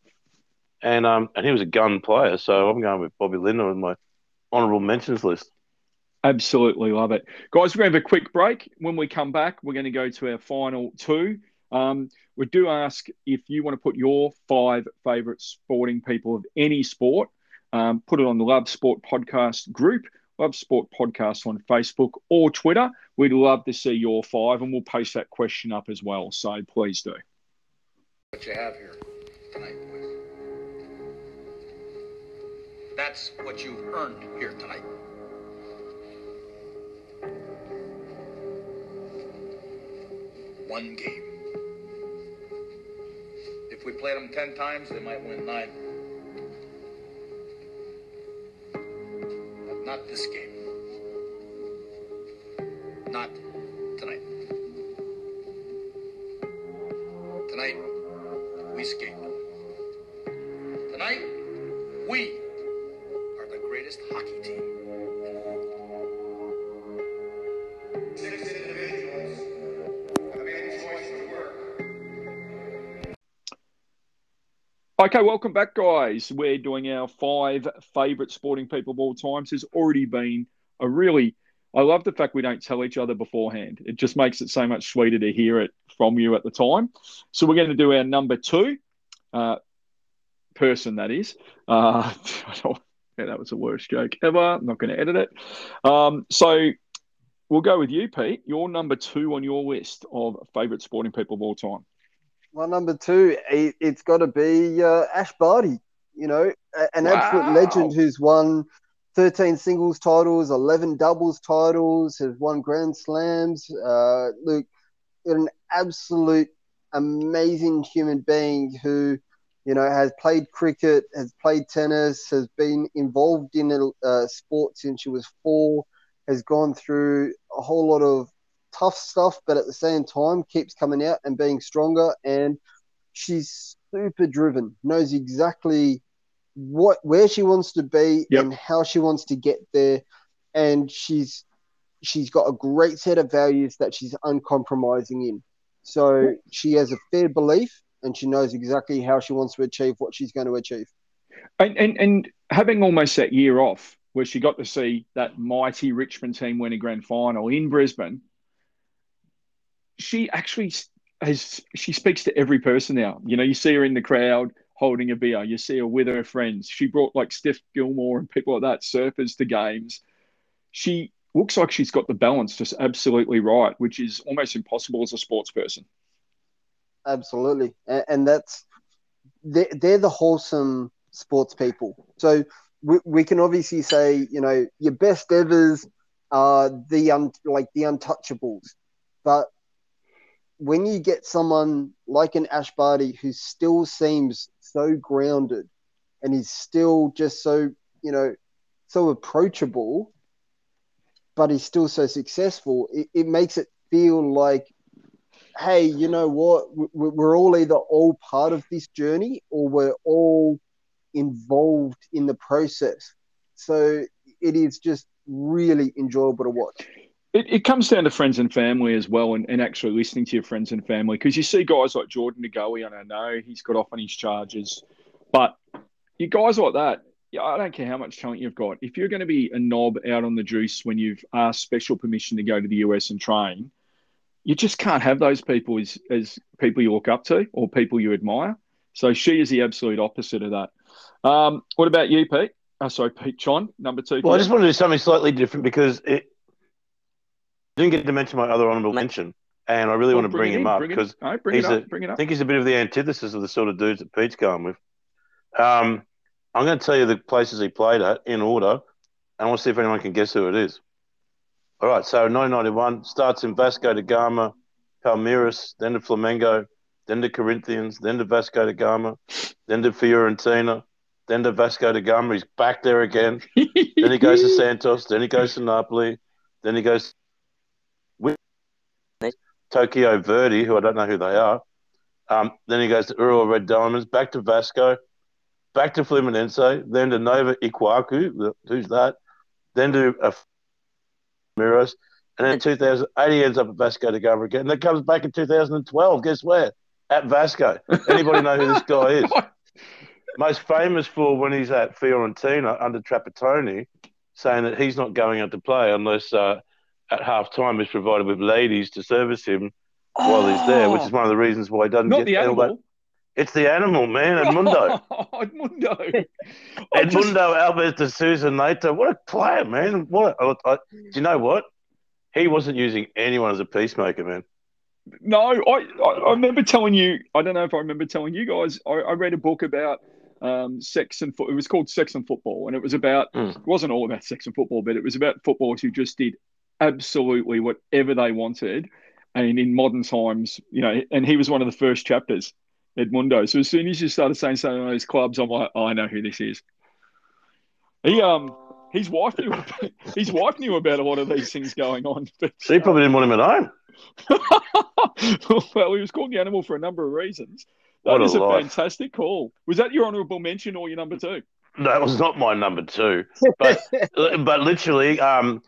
and um, and he was a gun player. So I'm going with Bobby Lindner in my honourable mentions list. Absolutely love it, guys. We're going to have a quick break. When we come back, we're going to go to our final two. Um, we do ask if you want to put your five favourite sporting people of any sport. Um, put it on the Love Sport podcast group Love Sport Podcast on Facebook or Twitter. We'd love to see your five, and we'll post that question up as well. So please do. What you have here tonight, boys. That's what you've earned here tonight. One game. If we played them ten times, they might win nine. But Not this game. Not Okay, welcome back, guys. We're doing our five favourite sporting people of all times. Has already been a really, I love the fact we don't tell each other beforehand. It just makes it so much sweeter to hear it from you at the time. So we're going to do our number two uh, person, that is. Uh, yeah, that was the worst joke ever. I'm not going to edit it. Um, so we'll go with you, Pete. Your number two on your list of favourite sporting people of all time. My number two, it, has got to be uh, Ash Barty. You know, an wow. absolute legend who's won 13 singles titles, 11 doubles titles, has won Grand Slams. Uh, look, an absolute amazing human being who, you know, has played cricket, has played tennis, has been involved in uh, sport since she was four, has gone through a whole lot of tough stuff, but at the same time keeps coming out and being stronger. And she's super driven, knows exactly what where she wants to be yep. and how she wants to get there. And she's she's got a great set of values that she's uncompromising in. So she has a fair belief and she knows exactly how she wants to achieve what she's going to achieve. And, and, and having almost that year off, where she got to see that mighty Richmond team win a grand final in Brisbane, she actually has she speaks to every person now. You know, you see her in the crowd holding a beer. You see her with her friends. She brought like Steph Gilmore and people like that, surfers to games. She looks like she's got the balance just absolutely right, which is almost impossible as a sports person. Absolutely, and, that's they're, they're the wholesome sports people. So we, we can obviously say, you know, your best evers are the un, like the untouchables, but when you get someone like an Ash Barty who still seems so grounded and is still just so you know, so approachable, but he's still so successful. It, it makes it feel like, hey, you know what? We're all either all part of this journey or we're all involved in the process. So it is just really enjoyable to watch. It, it comes down to friends and family as well, and, and actually listening to your friends and family because you see guys like Jordan Goey, and I know he's got off on his charges, but you guys like that, yeah, I don't care how much talent you've got. If you're going to be a knob out on the juice when you've asked special permission to go to the US and train, you just can't have those people as, as people you look up to or people you admire. So she is the absolute opposite of that. Um, what about you, Pete? Oh, sorry, Pete John, number two. Well, I just want to do something slightly different because it didn't get to mention my other honourable mention, and I really well, want to bring, bring him in, up because right, he's a, I think he's a bit of the antithesis of the sort of dudes that Pete's going with. Um, I'm going to tell you the places he played at in order, and I want to see if anyone can guess who it is. All right, so 1991 starts in Vasco da Gama, Palmeiras, then to Flamengo, then to Corinthians, then to Vasco da Gama, then to Fiorentina, then to Vasco da Gama. He's back there again. then he goes to Santos. Then he goes to Napoli. Then he goes Tokyo Verdy, who I don't know who they are. Um, then he goes to Urawa Red Diamonds, back to Vasco, back to Fluminense, then to Nova Iguacu. Who's that? Then to uh, Miros. And then in 2008, he ends up at Vasco da Gama again. And then comes back in 2012. Guess where? At Vasco. Anybody know who this guy is? most famous for when he's at Fiorentina under Trapattoni, saying that he's not going out to play unless uh, at half time he's provided with ladies to service him oh, while he's there, which is one of the reasons why he doesn't not get the animal. It's the animal, man, Edmundo. Oh, Edmundo. Edmundo just... Alves de Souza Neto. What a player, man. What a, I, do you know what? He wasn't using anyone as a peacemaker, man. No, I, I, I remember telling you, I don't know if I remember telling you guys, I, I read a book about – um, sex and fo- it was called Sex and Football, and it was about mm. it wasn't all about sex and football, but it was about footballers who just did absolutely whatever they wanted, and in modern times, you know, and he was one of the first chapters, Edmundo. So as soon as you started saying something on those clubs, I'm like, oh, I know who this is. He um his wife knew his wife knew about a lot of these things going on. But, she probably didn't want him at home. well, he was called the animal for a number of reasons. That is a, a fantastic call. Was that your honourable mention or your number two? That was not my number two, but but literally, um,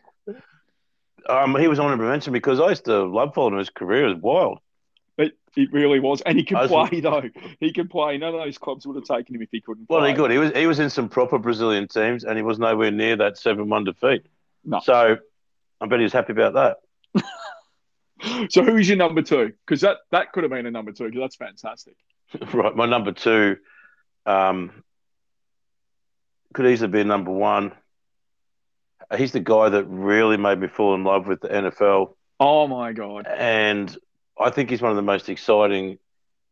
um, he was honourable mention because I used to love following his career. It was wild. It, it really was, and he could play though. He could play. None of those clubs would have taken him if he couldn't. Play. Well, he could. He was he was in some proper Brazilian teams, and he was nowhere near that seven-one defeat. No. So, I bet he's happy about that. so, who's your number two? Because that that could have been a number two. Because that's fantastic. right, my number two um, could easily be a number one. He's the guy that really made me fall in love with the NFL. Oh my god! And I think he's one of the most exciting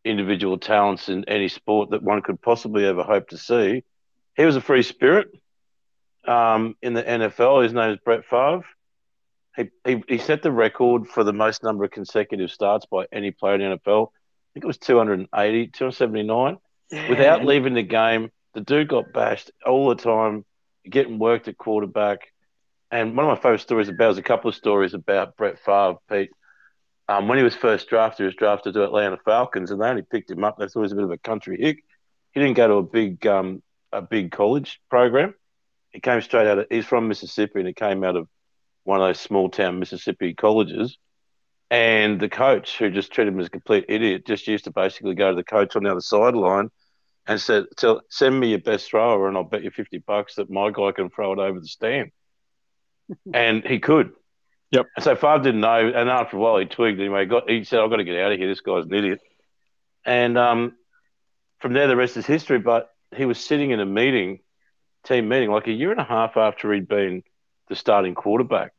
individual talents in any sport that one could possibly ever hope to see. He was a free spirit um, in the NFL. His name is Brett Favre. He, he, he set the record for the most number of consecutive starts by any player in the NFL I think it was 280, 279. Yeah. Without leaving the game, the dude got bashed all the time, getting worked at quarterback. And one of my favorite stories about is a couple of stories about Brett Favre, Pete. Um, when he was first drafted, he was drafted to Atlanta Falcons, and they only picked him up. He was a bit of a country hick. He didn't go to a big um, a big college program. He came straight out of. He's from Mississippi, and he came out of one of those small town Mississippi colleges. And the coach, who just treated him as a complete idiot, just used to basically go to the coach on the other sideline and said, "Send me your best thrower, and I'll bet you fifty bucks that my guy can throw it over the stand." And he could. Yep. And so Favre didn't know, and after a while he twigged. Anyway, he got he said, "I've got to get out of here. This guy's an idiot." And um, from there, the rest is history. But he was sitting in a meeting, team meeting, like a year and a half after he'd been the starting quarterback,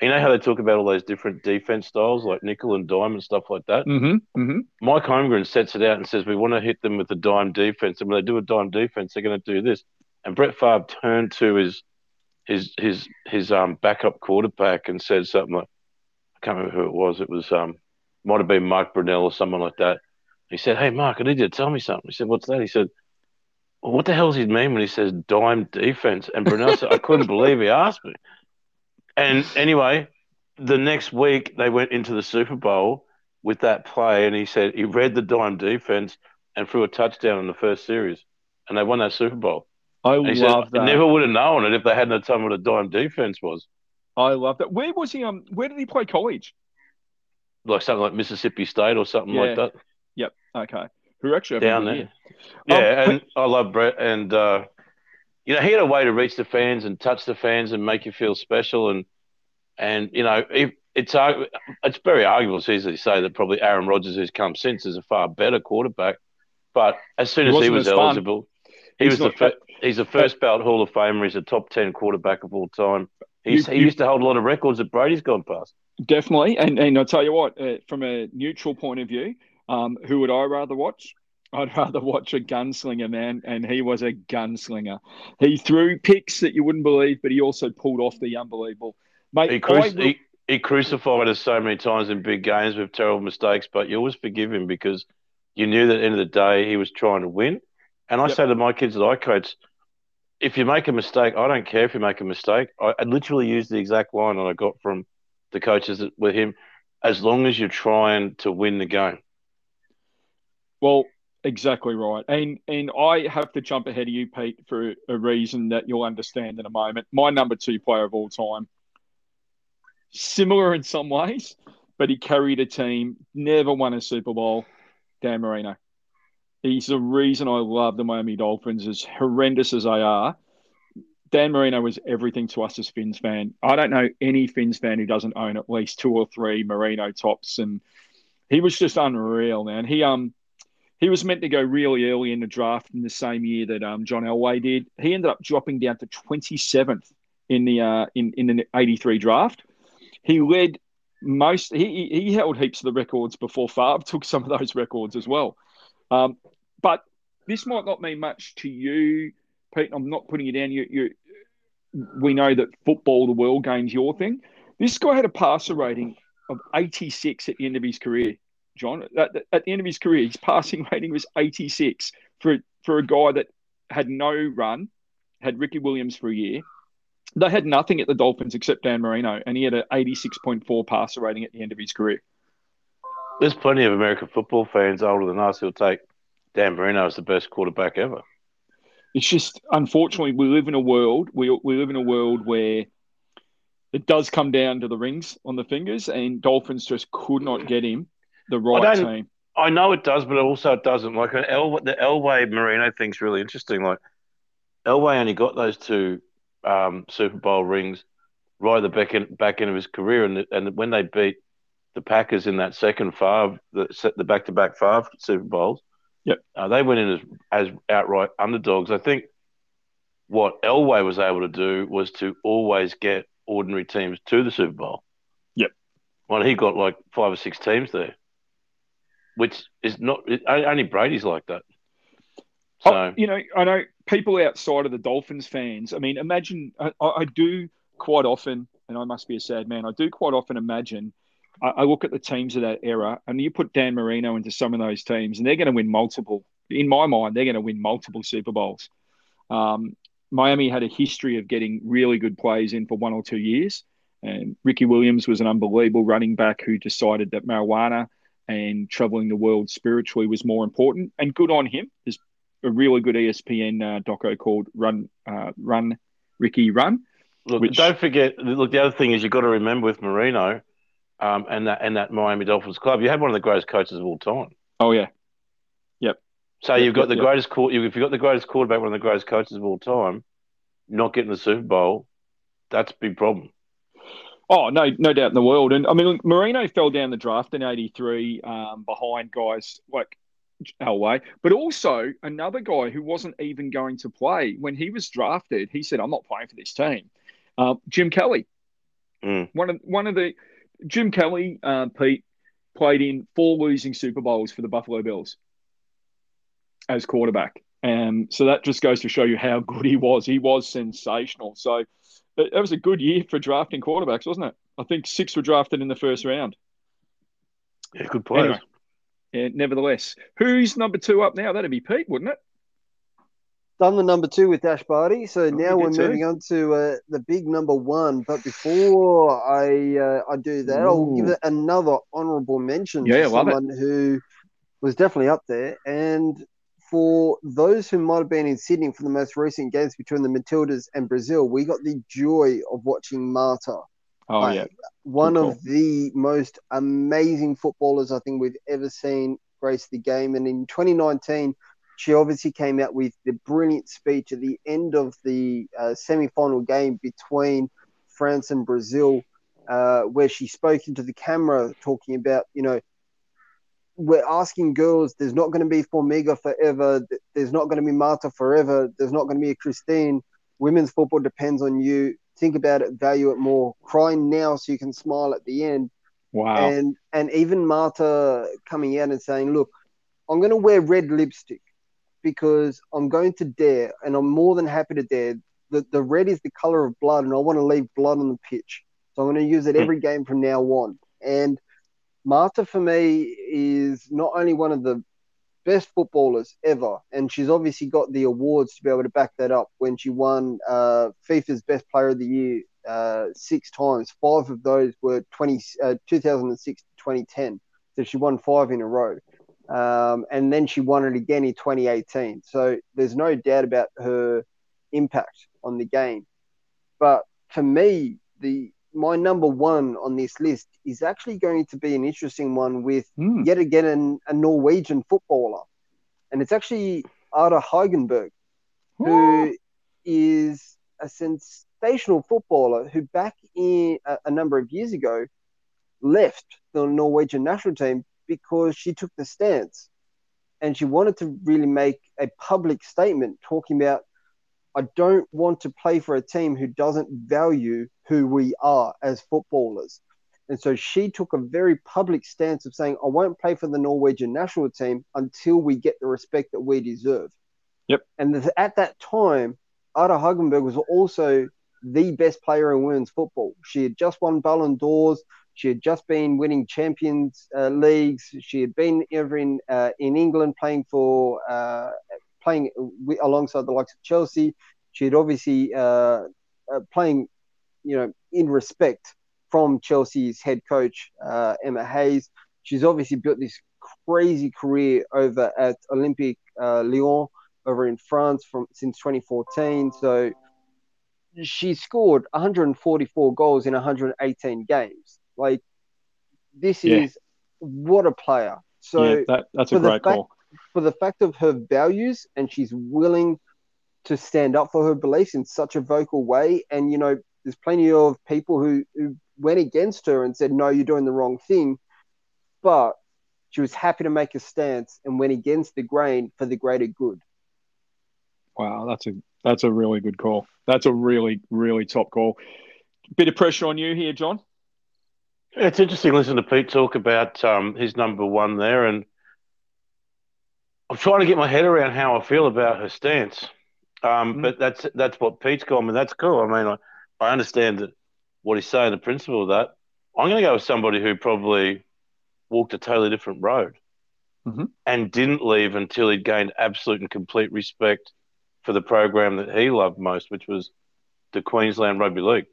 you know how they talk about all those different defense styles, like nickel and dime and stuff like that. Mm-hmm, mm-hmm. Mike Holmgren sets it out and says we want to hit them with the dime defense, and when they do a dime defense, they're going to do this. And Brett Favre turned to his his his his um backup quarterback and said something like, I can't remember who it was. It was um might have been Mark Brunell or someone like that. He said, "Hey Mark, I need you to tell me something." He said, "What's that?" He said, well, what the hell does he mean when he says dime defense? And Brunell said, I couldn't believe he asked me. And anyway, the next week they went into the Super Bowl with that play, and he said he read the dime defense and threw a touchdown in the first series, and they won that Super Bowl. I love said, that. I never would have known it if they hadn't told me what a dime defense was. I love that. Where was he? Um, where did he play college? Like something like Mississippi State or something Yeah. like that. Yep. Okay. Who actually Down there. year. Yeah, Um, and I love Brett, and uh, you know he had a way to reach the fans and touch the fans and make you feel special, and and you know if, it's it's very arguable. It's easy to say that probably Aaron Rodgers, who's come since, is a far better quarterback, but as soon as he wasn't was eligible, he He's was the fir- he's a first ballot Hall of Famer. He's a top ten quarterback of all time. He's, You- he you- used to hold a lot of records that Brady's gone past. Definitely, and and I'll tell you what, uh, from a neutral point of view, um, who would I rather watch? I'd rather watch a gunslinger, man, and he was a gunslinger. He threw picks that you wouldn't believe, but he also pulled off the unbelievable. Mate, He, I will- he, he crucified us so many times in big games with terrible mistakes, but you always forgive him because you knew that at the end of the day he was trying to win. And I Yep. say to my kids that I coach, if you make a mistake, I don't care if you make a mistake. I, I literally used the exact line that I got from the coaches that- with him, as long as you're trying to win the game. Well, exactly right. And and I have to jump ahead of you, Pete, for a reason that you'll understand in a moment. My number two player of all time. Similar in some ways, but he carried a team, never won a Super Bowl. Dan Marino. He's the reason I love the Miami Dolphins, as horrendous as they are. Dan Marino was everything to us as Finns fan. I don't know any Finns fan who doesn't own at least two or three Marino tops, and he was just unreal, man. He um he was meant to go really early in the draft in the same year that um, John Elway did. He ended up dropping down to 27th in the uh, in in the 83 draft. He led most. He he held heaps of the records before Favre took some of those records as well. Um, but this might not mean much to you, Pete. I'm not putting you down. You you we know that football, the world game's your thing. This guy had a passer rating of 86 at the end of his career. John. At, at the end of his career, his passing rating was 86 for for a guy that had no run, had Ricky Williams for a year. They had nothing at the Dolphins except Dan Marino, and he had an 86.4 passer rating at the end of his career. There's plenty of American football fans older than us who'll take Dan Marino as the best quarterback ever. It's just unfortunately we live in a world we we live in a world where it does come down to the rings on the fingers, and Dolphins just could not get him the right don't- team. I know it does, but also it doesn't. Like an El, the Elway Marino thing's really interesting. Like Elway only got those two um, Super Bowl rings right at the back end, back end of his career, and and when they beat the Packers in that second Favre, the set the back to back Favre Super Bowls, Yep. uh, they went in as as outright underdogs. I think what Elway was able to do was to always get ordinary teams to the Super Bowl. Yep. Well, he got like five or six teams there which is not only Brady's like that. So Oh, you know, I know people outside of the Dolphins fans. I mean, imagine I, I do quite often, and I must be a sad man. I do quite often imagine. I, I look at the teams of that era, and you put Dan Marino into some of those teams, and they're going to win multiple. In my mind, they're going to win multiple Super Bowls. Um, Miami had a history of getting really good plays in for one or two years. And Ricky Williams was an unbelievable running back who decided that marijuana and traveling the world spiritually was more important. And good on him. There's a really good ESPN uh, doco called Run, uh, Run, Ricky Run. look, which- don't forget. Look, the other thing is you've got to remember with Marino, um, and that and that Miami Dolphins club, you had one of the greatest coaches of all time. Oh yeah, yep. So Yep, you've got yep, the yep. greatest you've got the greatest quarterback, one of the greatest coaches of all time, not getting the Super Bowl, that's a big problem. Oh no, no doubt in the world. And I mean, Marino fell down the draft in '83 um, behind guys like Elway, but also another guy who wasn't even going to play when he was drafted. He said, "I'm not playing for this team." Uh, Jim Kelly, Mm. one of one of the Jim Kelly, uh, Pete played in four losing Super Bowls for the Buffalo Bills as quarterback. Um, so that just goes to show you how good he was. He was sensational. So it, it was a good year for drafting quarterbacks, wasn't it? I think six were drafted in the first round. Yeah, good players. Anyway. Yeah, nevertheless, who's number two up now? That'd be Pete, wouldn't it? Done the number two with Ash Barty, so now we're moving on to uh, the big number one. But before I uh, I do that, Ooh. I'll give it another honourable mention yeah, to someone it. who was definitely up there. And for those who might have been in Sydney for the most recent games between the Matildas and Brazil, we got the joy of watching Marta. Oh yeah, one of the most amazing footballers I think we've ever seen grace the game. And in 2019 she obviously came out with the brilliant speech at the end of the uh, semi-final game between France and Brazil, uh, where she spoke into the camera, talking about, you know, we're asking girls. There's not going to be Formiga forever. There's not going to be Marta forever. There's not going to be a Cristiane. Women's football depends on you. Think about it, value it more. Cry now so you can smile at the end. Wow. And and even Marta coming out and saying, "Look, I'm going to wear red lipstick because I'm going to dare, and I'm more than happy to dare. The, the red is the color of blood, and I want to leave blood on the pitch. So I'm going to use it hmm. every game from now on. And Marta, for me, is not only one of the best footballers ever, and she's obviously got the awards to be able to back that up when she won uh, FIFA's Best Player of the Year uh, six times. Five of those were 20, uh, 2006 to 2010. So she won five in a row. Um, and then she won it again in 2018. So there's no doubt about her impact on the game. But for me, the my number one on this list is actually going to be an interesting one with mm. yet again an, a Norwegian footballer, and it's actually Ada Hegerberg, who is a sensational footballer who back in a, a number of years ago left the Norwegian national team because she took the stance and she wanted to really make a public statement talking about I don't want to play for a team who doesn't value who we are as footballers. And so she took a very public stance of saying, I won't play for the Norwegian national team until we get the respect that we deserve. Yep. And at that time, Ada Hegerberg was also the best player in women's football. She had just won Ballon d'Ors. She had just been winning Champions uh, leagues. She had been ever in uh, in England playing for uh, playing alongside the likes of Chelsea. She had obviously uh, uh, playing, you know, in respect from Chelsea's head coach Emma Hayes. She's obviously built this crazy career over at Olympique Lyon over in France from since 2014. So she scored 144 goals in 118 games. Like this yeah. is what a player. So yeah, that, that's a great fact, call. For the fact of her values and she's willing to stand up for her beliefs in such a vocal way. And you know, there's plenty of people who, who went against her and said, No, you're doing the wrong thing. But she was happy to make a stance and went against the grain for the greater good. Wow, that's a that's a really good call. That's a really, really top call. Bit of pressure on you here, John. It's interesting listening to Pete talk about um, his number one there, and I'm trying to get my head around how I feel about her stance. Um, mm. But that's that's what Pete's got me. That's cool. I mean, I, I understand that what he's saying, the principle of that. I'm going to go with somebody who probably walked a totally different road mm-hmm. and didn't leave until he'd gained absolute and complete respect for the program that he loved most, which was the Queensland Rugby League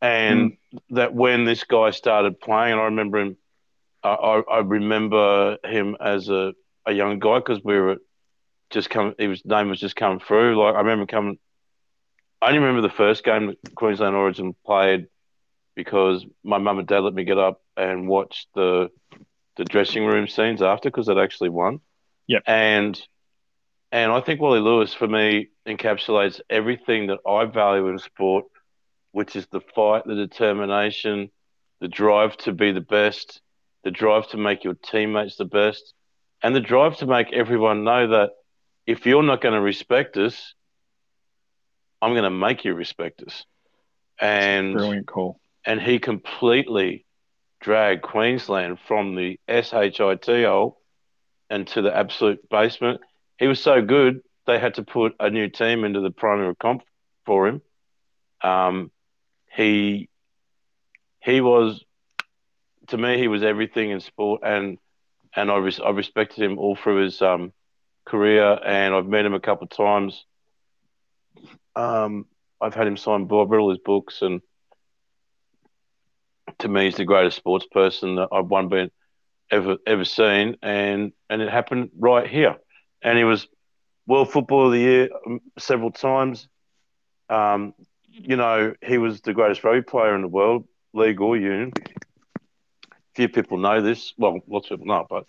and mm. that when this guy started playing, and I remember him, I, I remember him as a, a young guy because we were just coming. His name was just coming through. Like I remember coming. I only remember the first game that Queensland Origin played because my mum and dad let me get up and watch the the dressing room scenes after because it actually won. Yeah, and and I think Wally Lewis for me encapsulates everything that I value in sport which is the fight, the determination, the drive to be the best, the drive to make your teammates the best, and the drive to make everyone know that if you're not going to respect us, I'm going to make you respect us. And brilliant call. And he completely dragged Queensland from the SHIT hole into the absolute basement. He was so good they had to put a new team into the primary comp for him. Um, he he was to me he was everything in sport and and I, res- I respected him all through his um, career, and I've met him a couple of times. Um, I've had him sign. I've read all his books, and to me, he's the greatest sports person that I've one been ever ever seen, and and it happened right here. And he was World Footballer of the Year um, several times. Um, you know, he was the greatest rugby player in the world, league or union. Few people know this. Well, lots of people know, but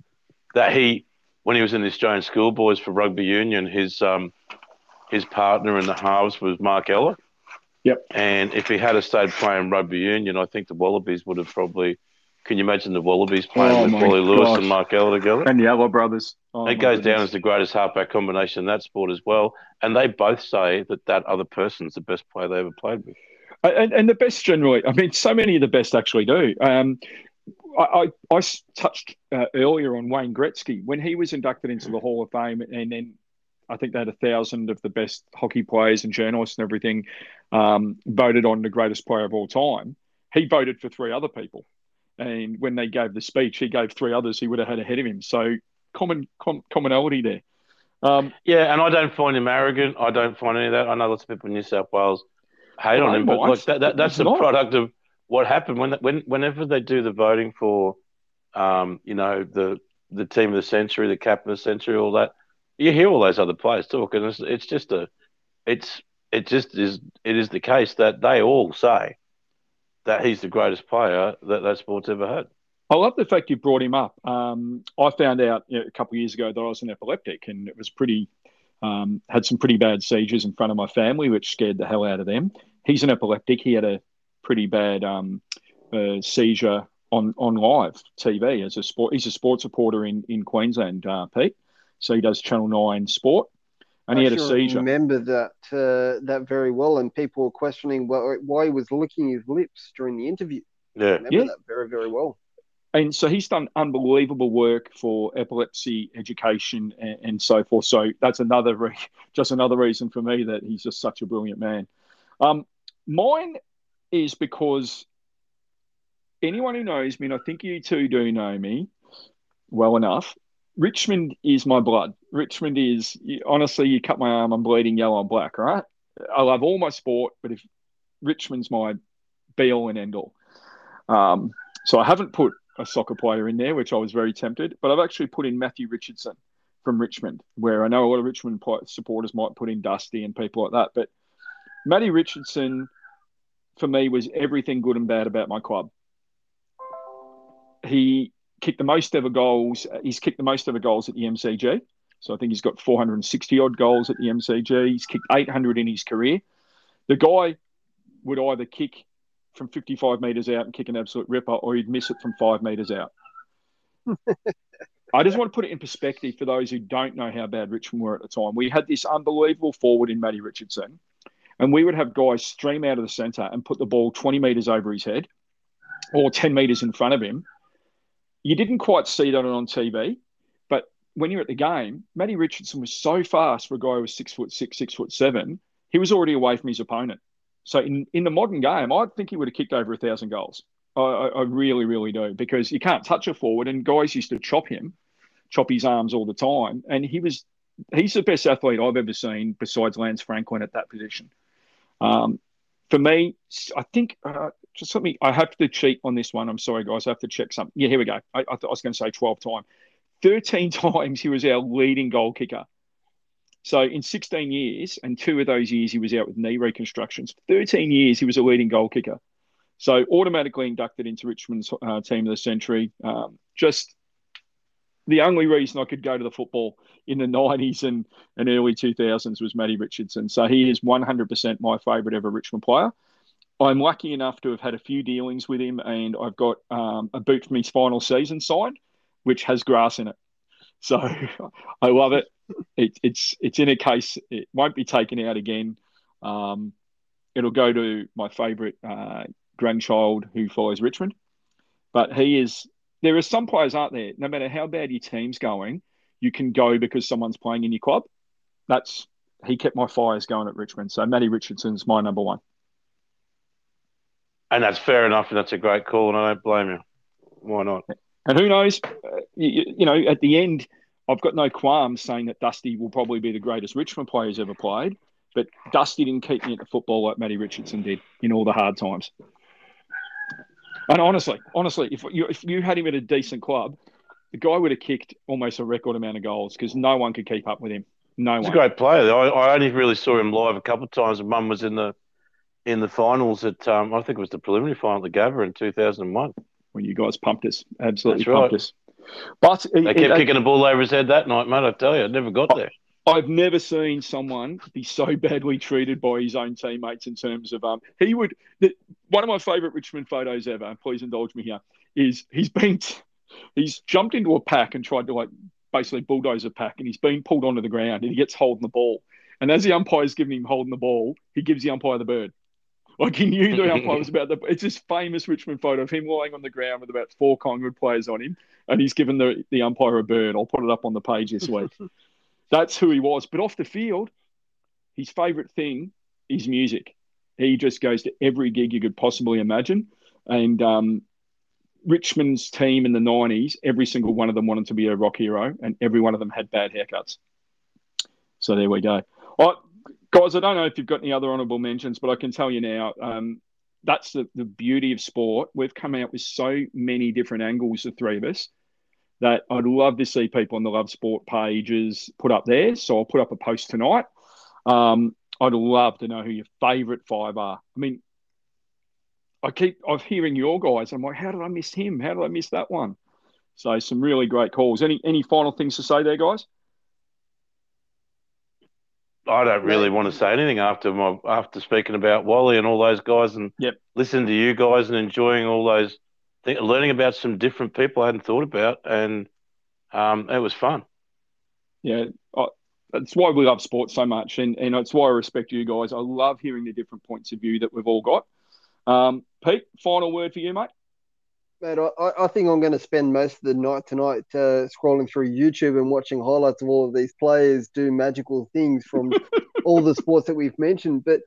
that he, when he was in the Australian schoolboys for rugby union, his um, his partner in the halves was Mark Ella. Yep. And if he had stayed playing rugby union, I think the Wallabies would have probably. Can you imagine the Wallabies playing oh with Wally Lewis and Mark Ella together? And the Ella brothers. Oh, it goes goodness. down as the greatest halfback combination in that sport as well. And they both say that that other person's the best player they ever played with. And, and the best generally, I mean, so many of the best actually do. Um, I, I, I, touched uh, earlier on Wayne Gretzky when he was inducted into the Hall of Fame, and then I think they had a thousand of the best hockey players and journalists and everything um, voted on the greatest player of all time. He voted for three other people, and when they gave the speech, he gave three others he would have had ahead of him. So common com- commonality there. Um, yeah, and I don't find him arrogant. I don't find any of that. I know lots of people in New South Wales hate on him, but like that, that that's a product of what happened when when whenever they do the voting for, um, you know, the the team of the century, the captain of the century, all that you hear all those other players talk, and it's, it's just a, it's it just is it is the case that they all say that he's the greatest player that that sport's ever had. I love the fact you brought him up. Um, I found out you know, a couple of years ago that I was an epileptic, and it was pretty um, had some pretty bad seizures in front of my family, which scared the hell out of them. He's an epileptic. He had a pretty bad um, uh, seizure on on live TV as a sport. He's a sports reporter in in Queensland, uh, Pete. So he does Channel Nine Sport, and I he had a seizure. Remember that uh, that very well, and people were questioning why he was licking his lips during the interview. Yeah, yeah. that very very well. And so he's done unbelievable work for epilepsy education and, and so forth. So that's another re- just another reason for me that he's just such a brilliant man. Um, mine is because anyone who knows me, and I think you two do know me well enough, Richmond is my blood. Richmond is honestly, you cut my arm, I'm bleeding yellow and black. Right? I love all my sport, but if Richmond's my be all and end all, um, so I haven't put a soccer player in there, which I was very tempted, but I've actually put in Matthew Richardson from Richmond, where I know a lot of Richmond supporters might put in Dusty and people like that, but Matty Richardson for me was everything good and bad about my club. He kicked the most ever goals. He's kicked the most ever goals at the MCG. So I think he's got 460 odd goals at the MCG. He's kicked 800 in his career. The guy would either kick from 55 metres out and kick an absolute ripper, or he'd miss it from five metres out. I just want to put it in perspective for those who don't know how bad Richmond were at the time. We had this unbelievable forward in Matty Richardson, and we would have guys stream out of the centre and put the ball 20 metres over his head or 10 metres in front of him you didn't quite see that on TV, when you're at the game, Matty Richardson was so fast for a guy who was six foot six, six foot seven. He was already away from his opponent. So in, in the modern game, I think he would have kicked over a thousand goals. I, I, really, really do because you can't touch a forward, and guys used to chop him, chop his arms all the time, and he was he's the best athlete I've ever seen besides Lance Franklin at that position. Um, for me, I think uh, just let me. I have to cheat on this one. I'm sorry, guys. I have to check something. Yeah, here we go. I, I thought I was going to say 12 times. 13 times he was our leading goal kicker. So in 16 years, and two of those years he was out with knee reconstructions. 13 years he was a leading goal kicker. So automatically inducted into Richmond's uh, team of the century. Um, just the only reason I could go to the football in the 90s and, and early 2000s was Matty Richardson. So he is 100% my favourite ever Richmond player. I'm lucky enough to have had a few dealings with him, and I've got um, a boot from his final season signed, which has grass in it. So I love it. it. It's it's in a case it won't be taken out again. Um, it'll go to my favourite uh, grandchild who follows Richmond, but he is. There are some players, aren't there? No matter how bad your team's going, you can go because someone's playing in your club. That's he kept my fires going at Richmond. So Matty Richardson's my number one. And that's fair enough, and that's a great call, and I don't blame you. Why not? And who knows? Uh, you, you, know, at the end, I've got no qualms saying that Dusty will probably be the greatest Richmond player who's ever played, but Dusty didn't keep me at the football like Matty Richardson did in all the hard times. And honestly, honestly, if you if you had him at a decent club, the guy would have kicked almost a record amount of goals because no one could keep up with him. No He's one. a great player. I, I only really saw him live a couple of times. Mum was in the in the finals at um, I think it was the preliminary final at the Gabba in two thousand and one. When you guys pumped us, absolutely That's pumped right. us. But they kept it, kicking the ball over his head that night, mate. I tell you, I never got there. I've never seen someone be so badly treated by his own teammates in terms of um. He would. The, one of my favourite Richmond photos ever. Please indulge me here. Is he's been t- he's jumped into a pack and tried to like basically bulldoze a pack, and he's been pulled onto the ground, and he gets holding the ball. And as the umpire's giving him holding the ball, he gives the umpire the bird. Like he knew the umpire was about the. It's this famous Richmond photo of him lying on the ground with about four Collingwood players on him, and he's given the the umpire a bird. I'll put it up on the page this week. That's who he was. But off the field, his favourite thing is music. He just goes to every gig you could possibly imagine, and um, Richmond's team in the '90s, every single one of them wanted to be a rock hero, and every one of them had bad haircuts. So there we go. All right, guys, I don't know if you've got any other honourable mentions, but I can tell you now, um, that's the, the beauty of sport. We've come out with so many different angles, the three of us, that I'd love to see people on the Love Sport pages put up there. So I'll put up a post tonight. Um, I'd love to know who your favourite five are. I mean, I keep I'm hearing your guys. I'm like, how did I miss him? How did I miss that one? So some really great calls. Any any final things to say there, guys? I don't really want to say anything after my after speaking about Wally and all those guys and yep. listening to you guys and enjoying all those things, learning about some different people I hadn't thought about and um, it was fun. Yeah, I, that's why we love sports so much, and and it's why I respect you guys. I love hearing the different points of view that we've all got. Um, Pete, final word for you, mate. Mate, I, I think I'm going to spend most of the night tonight uh, scrolling through YouTube and watching highlights of all of these players do magical things from all the sports that we've mentioned. But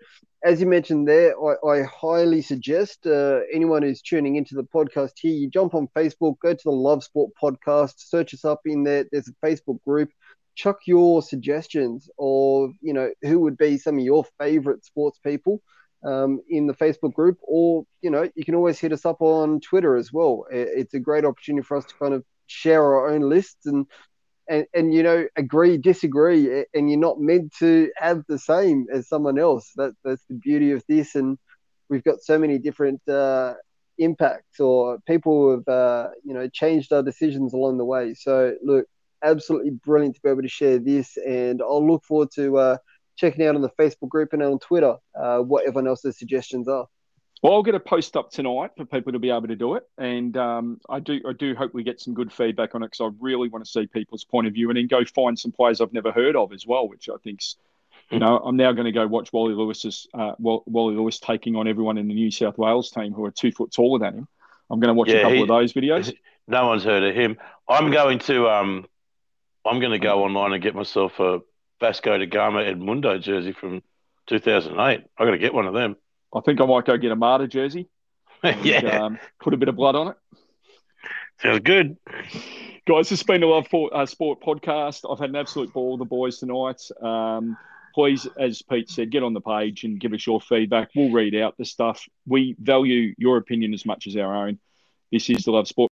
as you mentioned there, I, I highly suggest uh, anyone who's tuning into the podcast here, you jump on Facebook, go to the Love Sport podcast, search us up in there. There's a Facebook group. Chuck your suggestions of you know who would be some of your favorite sports people um, in the Facebook group, or you know, you can always hit us up on Twitter as well. It's a great opportunity for us to kind of share our own lists and and, and you know agree disagree and you're not meant to have the same as someone else that that's the beauty of this and we've got so many different uh, impacts or people have uh, you know changed our decisions along the way so look absolutely brilliant to be able to share this and i'll look forward to uh, checking out on the Facebook group and on Twitter uh, what everyone else's suggestions are. Well, I'll get a post up tonight for people to be able to do it, and um, I do I do hope we get some good feedback on it because I really want to see people's point of view and then go find some players I've never heard of as well, which I think's you know I'm now going to go watch Wally Lewis's uh, Wally Lewis taking on everyone in the New South Wales team who are two foot taller than him. I'm going to watch yeah, a couple he, of those videos. No one's heard of him. I'm going to um, I'm going to go online and get myself a Vasco da Gama Edmundo jersey from 2008. I got to get one of them. I think I might go get a Marta jersey. And, yeah. Um, put a bit of blood on it. Sounds good. Guys, this has been a Love for, uh, Sport podcast. I've had an absolute ball with the boys tonight. Um, please, as Pete said, get on the page and give us your feedback. We'll read out the stuff. We value your opinion as much as our own. This is the Love Sport.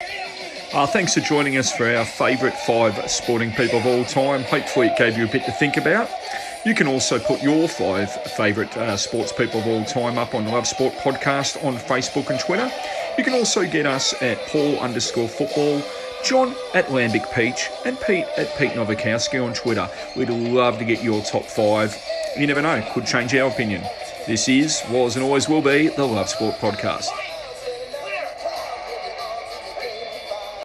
Uh, thanks for joining us for our favourite five sporting people of all time. Hopefully, it gave you a bit to think about. You can also put your five favourite uh, sports people of all time up on the Love Sport podcast on Facebook and Twitter. You can also get us at Paul underscore football, John at Lambic Peach, and Pete at Pete Novakowski on Twitter. We'd love to get your top five. You never know, could change our opinion. This is, was, and always will be the Love Sport podcast.